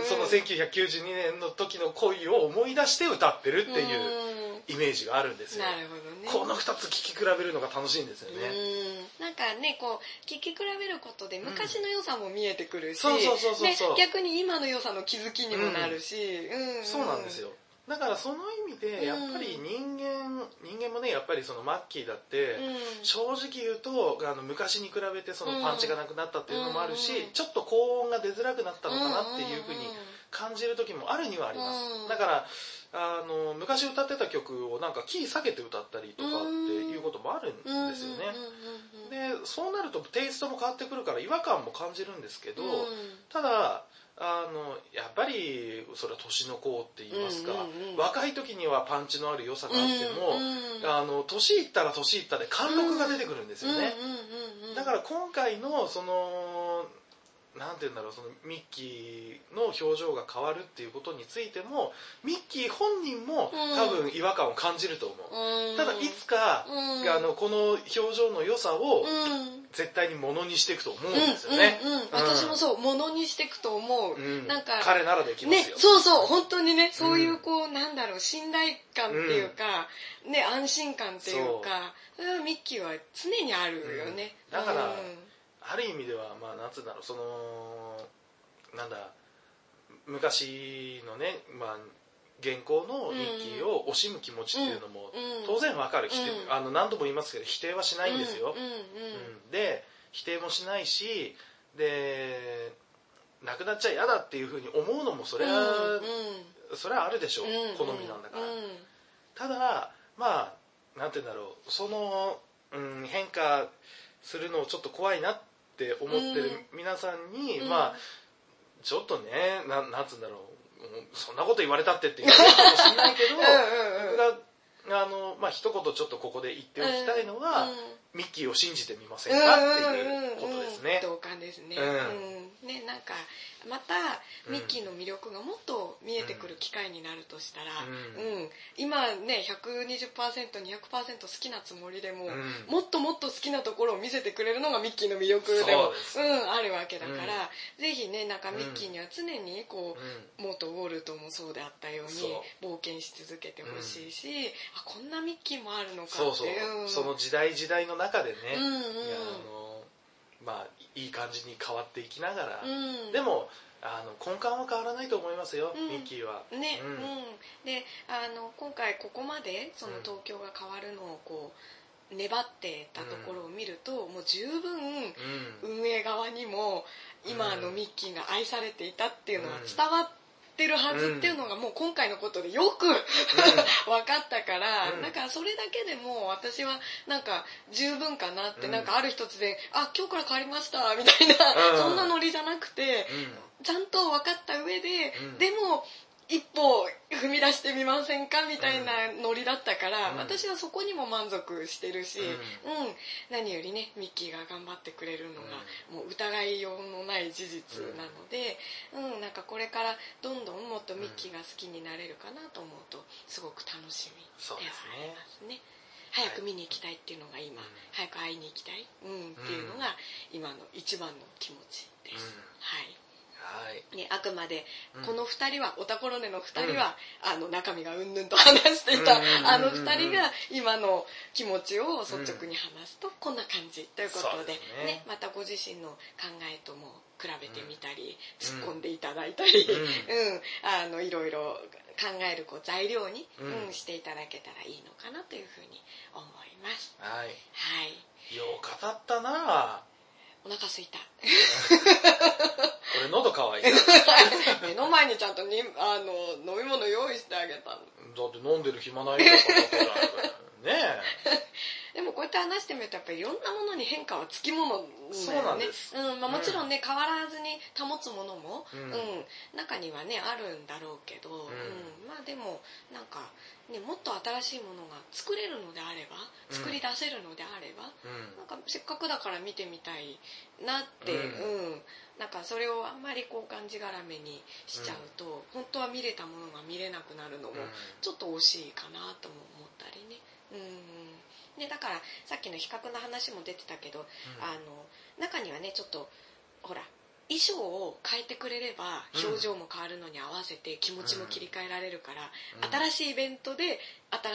その1992年の時の恋を思い出して歌ってるっていうイメージがあるんですよ、
なるほどね。
この2つ聴き比べるのが楽しいんですよね、
うん。なんかねこう聞き比べることで昔の良さも見えてくるし、
そうそうそうそうそう。
で逆に今の良さの気づきにもなるし、うん。
そうなんですよだからその意味でやっぱり
うん
人間、人間もねやっぱりそのマッキーだって、
うん。
正直言うとあの昔に比べてそのパンチがなくなったっていうのもあるし、
うん。
ちょっと高音が出づらくなったのかなっていうふうに感じる時もあるにはあります、
うん。
だからあの昔歌ってた曲をなんかキー下げて歌ったりとかっていうこともあるん
うん
ですよね、でそうなるとテイストも変わってくるから違和感も感じるんですけど、
うん。
ただあのやっぱりそれは年の子って言いますか、
うんうんうん。
若い時にはパンチのある良さがあっても、
うんうん
あの年いったら年いったで貫禄が出てくるんですよね、
うんうんうんうん。
だから今回のそのなんて言うんだろうそのミッキーの表情が変わるっていうことについてもミッキー本人も
うん。
多分違和感を感じると思う、
うん。
ただいつか、
うん。
あのこの表情の良さを
うん
絶対にものにしていくと思うんですよね、
うんうんうん。私もそうものにしていくと思う、
うん。
なんか
彼ならできま
ね
すよ、
そうそう本当にねそういうこう、なんだろう信頼感っていうか、ね安心感っていうかそれはミッキーは常にあるよね、
うんだから
うん。
ある意味ではまあなんつうんだろうそのなんだ昔のね、まあ、現行のミッキーを惜しむ気持ちっていうのも
うん
当然わかる、
うん。
あの何度も言いますけど否定はしないんですよ、
うん
で否定もしないしで亡くなっちゃ嫌だっていうふうに思うのもそれは、それはあるでしょう、
うん
好みなんだから、
うん。
ただまあなんて言うんだろう。その、うん、変化するのをちょっと怖いなって思ってる皆さんに、
うん。
まあちょっとねななんつうんだろう。うんそんなこと言われたってって言う かもしれないけど僕があの、まあ一言ちょっとここで言っておきたいのは、
うん。
ミッキーを信じてみませんかっていうことですね。
同感ですね。ねなんかまたミッキーの魅力がもっと見えてくる機会になるとしたら、
う
うん。ん今ね 120%200% 好きなつもりでも、
うん。
もっともっと好きなところを見せてくれるのがミッキーの魅力でも
そう
ん、あるわけだから、ぜひねなんかミッキーには常にこう、
うん。
元ウォルトもそうであったように
そ
冒険し続けてほしいし、あこんなミッキーもあるのかって
そうそう、
ん。
その時代時代の中でね、
うんうん
まあいい感じに変わっていきながら、
うん。
でもあの根幹は変わらないと思いますよ、
うん。
ミッキーは。
ね、
う
うん。ん、であの今回ここまでその
うん
東京が変わるのをこう粘ってたところを見ると、もう十分
うん。
運営側にも今の
うん。
ミッキーが愛されていたっていうのは
うん。
伝わってるはずっていうのがもう今回のことでよく 分かったから、
うん。
だからそれだけでも私はなんか十分かなって、
うん。
なんかある一つで「あ今日から変わりました」みたいな、
うん。
そんなノリじゃなくて、ちゃんと分かった上で、
うん。
でも一歩踏み出してみませんかみたいなノリだったから、
うん。
私はそこにも満足してるし、
う
うん。何よりねミッキーが頑張ってくれるのが、もう疑いようのない事実なので、うん。なんかこれからどんどんもっとミッキーが好きになれるかなと思うとすごく楽しみ
で
はありますね。早く見に行きたいっていうのが今、
うん
早く会いに行きたい、うん、っていうのが今の一番の気持ちです。はいね、あくまで
うん。
この2人は、オタコロネの2人は、あの中身がうんぬんと話していた、あの2人が今の気持ちを率直に話すとこんな感じということで,、
ね。
ねまたご自身の考えとも比べてみたり、
うん。
突っ込んでいただいたり、
う
うんあのいろいろ考えるこう材料に、
う
うんんしていただけたらいいのかなというふうに思います。
はい。
はい。
よう語ったな
お腹すいた。
俺喉乾いた。
目の前にちゃんとにあの飲み物用意してあげたの。
だって飲んでる暇ないから。ね
でもこうやって話してみるとやっぱりいろんなものに変化はつきものだよね。
そうなんです。
うんまあ、もちろんね、変わらずに保つものも、
う
うん。ん中にはねあるんだろうけど、うん。まあでもなんか、ね、もっと新しいものが作れるのであれば
うん。
作り出せるのであれば、
うん。
なんかせっかくだから見てみたいなって、
う
うん。んなんかそれをあんまりこうがんじがらめにしちゃうと、本当は見れたものが見れなくなるのも、
うん。
ちょっと惜しいかなとも思ったりね。うんでだからさっきの比較の話も出てたけど、あの中にはねちょっとほら衣装を変えてくれれば
うん。
表情も変わるのに合わせて気持ちも切り替えられるから、
うん。
新しいイベントで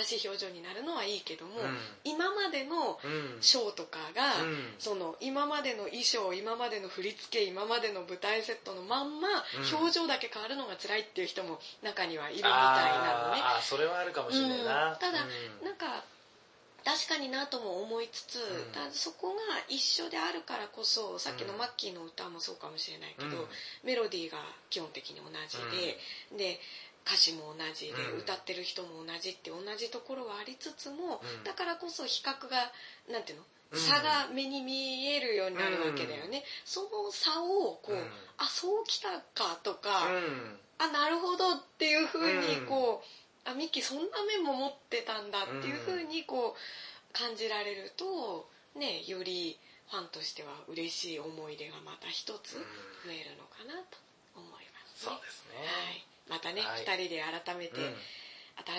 新しい表情になるのはいいけども、
うん。
今までの
うん
ショーとかが、
うん。
その今までの衣装今までの振り付け今までの舞台セットのまんま、
うん。
表情だけ変わるのが辛いっていう人も中にはいるみたいなのね。
それはあるかもしれないな、
うん。ただ
うん。
なんか確かになとも思いつつ、
ん。
ただそこが一緒であるからこそさっきのマッキーの歌もそうかもしれないけど、
うん。
メロディーが基本的に同じで、で歌詞も同じで、
うん。
歌ってる人も同じって同じところはありつつも、
うん。
だからこそ比較がなんていうの？
うん。
差が目に見えるようになるわけだよね、その差をこう、
うん。
あそうきたかとか、
うん。
あなるほどっていうふうにこう、あミッキーそんな面も持ってたんだっていうふうにこう感じられるとねよりファンとしては嬉しい思い出がまた一つ増えるのかなと思いますね。
そうですね、
はい、またね、
はい。
二人で改めて
うん。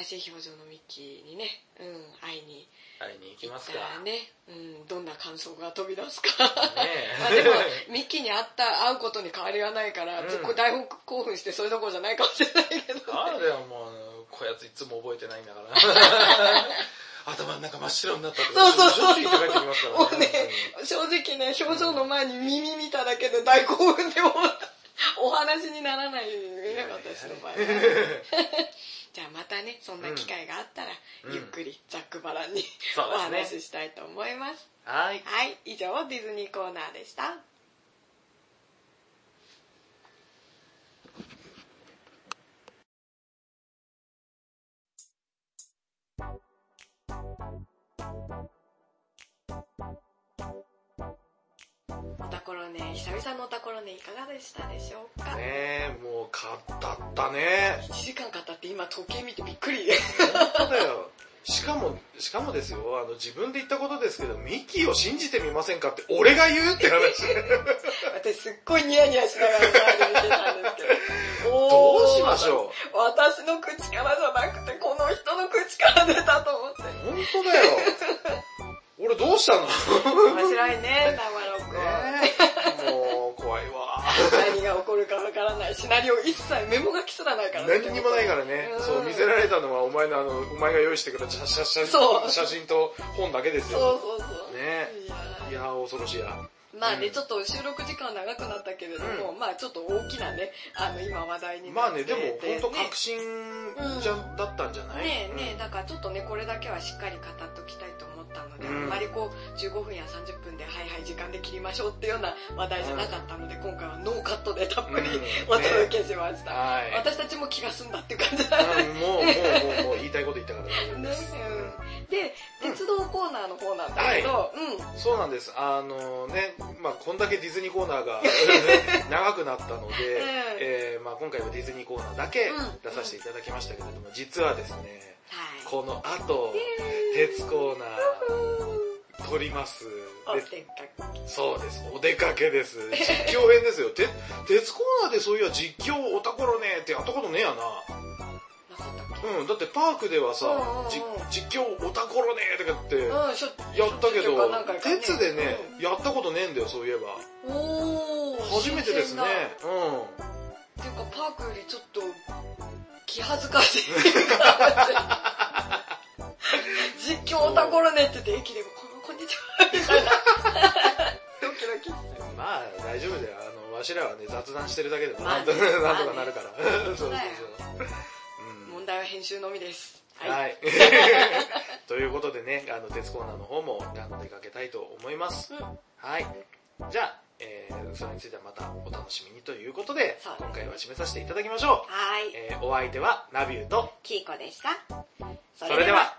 新しい表情のミッキーにね、うん、会いに
会いに行きますか。
たらね、うん、どんな感想が飛び出すか。あでもミッキーに会った会うことに変わりはないから、
うん。
ずっと大興奮してそれどころじゃないかもしれないけど、
あれはもうこやついつも覚えてないんだから。頭の中真っ白になったって
そうそうそう
しょっちゅう言ってきますから
もうね正直ね表情の前に耳見ただけで大興奮でもお話にならないね私の場合はじゃあまたねそんな機会があったら、
うん。
ゆっくりざっくばらんに、お話ししたいと思います。
はい。
はい。以上ディズニーコーナーでしたおたころね久々のおたころねいかがでしたでしょうか、
ねえもう語ったね
1時間語って今時計見てびっくり
本当だよしかも、しかもですよ、あの、自分で言ったことですけど、ミッキーを信じてみませんかって、俺が言うって話。
私すっごいニヤニヤしながら見てたんですけど。
どうしましょ
う私の口からじゃなくて、この人の口から出たと思って。
本当だよ。俺どうしたの？
面白いね、生ロコ。
ねもう、怖いわ。
何が起こるかわからない。シナリオ一切メモ書きすらないから
何にもないからね、
うん。
そう、見せられたのはお前のあの、お前が用意してくれた写写写真と本だけです
そう
よ。
そうそう。
ね。
いやー。
いやー、恐ろしいや。
まあね、
うん。
ちょっと収録時間長くなったけれども、まあちょっと大きなね、あの今話題になって
まあね、でも本当
ね
確信じゃ、だったんじゃない？
ねえねえ、だからちょっとね、これだけはしっかり語っておきたいと思ったので、
うん
あんまりこう、15分や30分で、はいはい、時間で切りましょうっていうような話題じゃなかったので、今回はノーカットでたっぷり、
うん
お届けしました。
はい。
私たちも気が済んだっていう感じだね。
うんもう、もう、もう、もう言いたいこと言ったから大丈夫
ね
です。
うんで、鉄道コーナーの方なんだけど、うん。
そうなんです。あのね、まあこんだけディズニーコーナーが 長くなったので、えーまあ今回はディズニーコーナーだけ
うん
出させていただきましたけれども、実はですね、
はい。
この後、鉄コーナー撮ります。そうです。お出かけです。実況編ですよ。て鉄コーナーでそういや実況おたころねってやったことねえやな。うん、だってパークではさじ実況おたころねとかってやったけど鉄でね、やったことねえんだよ、そういえば。
おー。
初めてですね。うん。
っていうか、パークよりちょっと、気恥ずかしい。実況おたころねって言って、駅でも、ここんにちは、みたいな。ドキドキ。
まあ、大丈夫だよ。あの、わしらはね、雑談してるだけでも、なんとか、なるから。そうそうそう。うん
問題は編集のみです。はい。
はい。ということでね、あの、鉄コーナーの方も、あの、出かけたいと思います。
うん
はい。じゃあ、えー、それについてはまたお楽しみにということで、今回は締めさせていただきましょう。
はい。
えー、お相手はナビューと、
キーコでした。
それでは。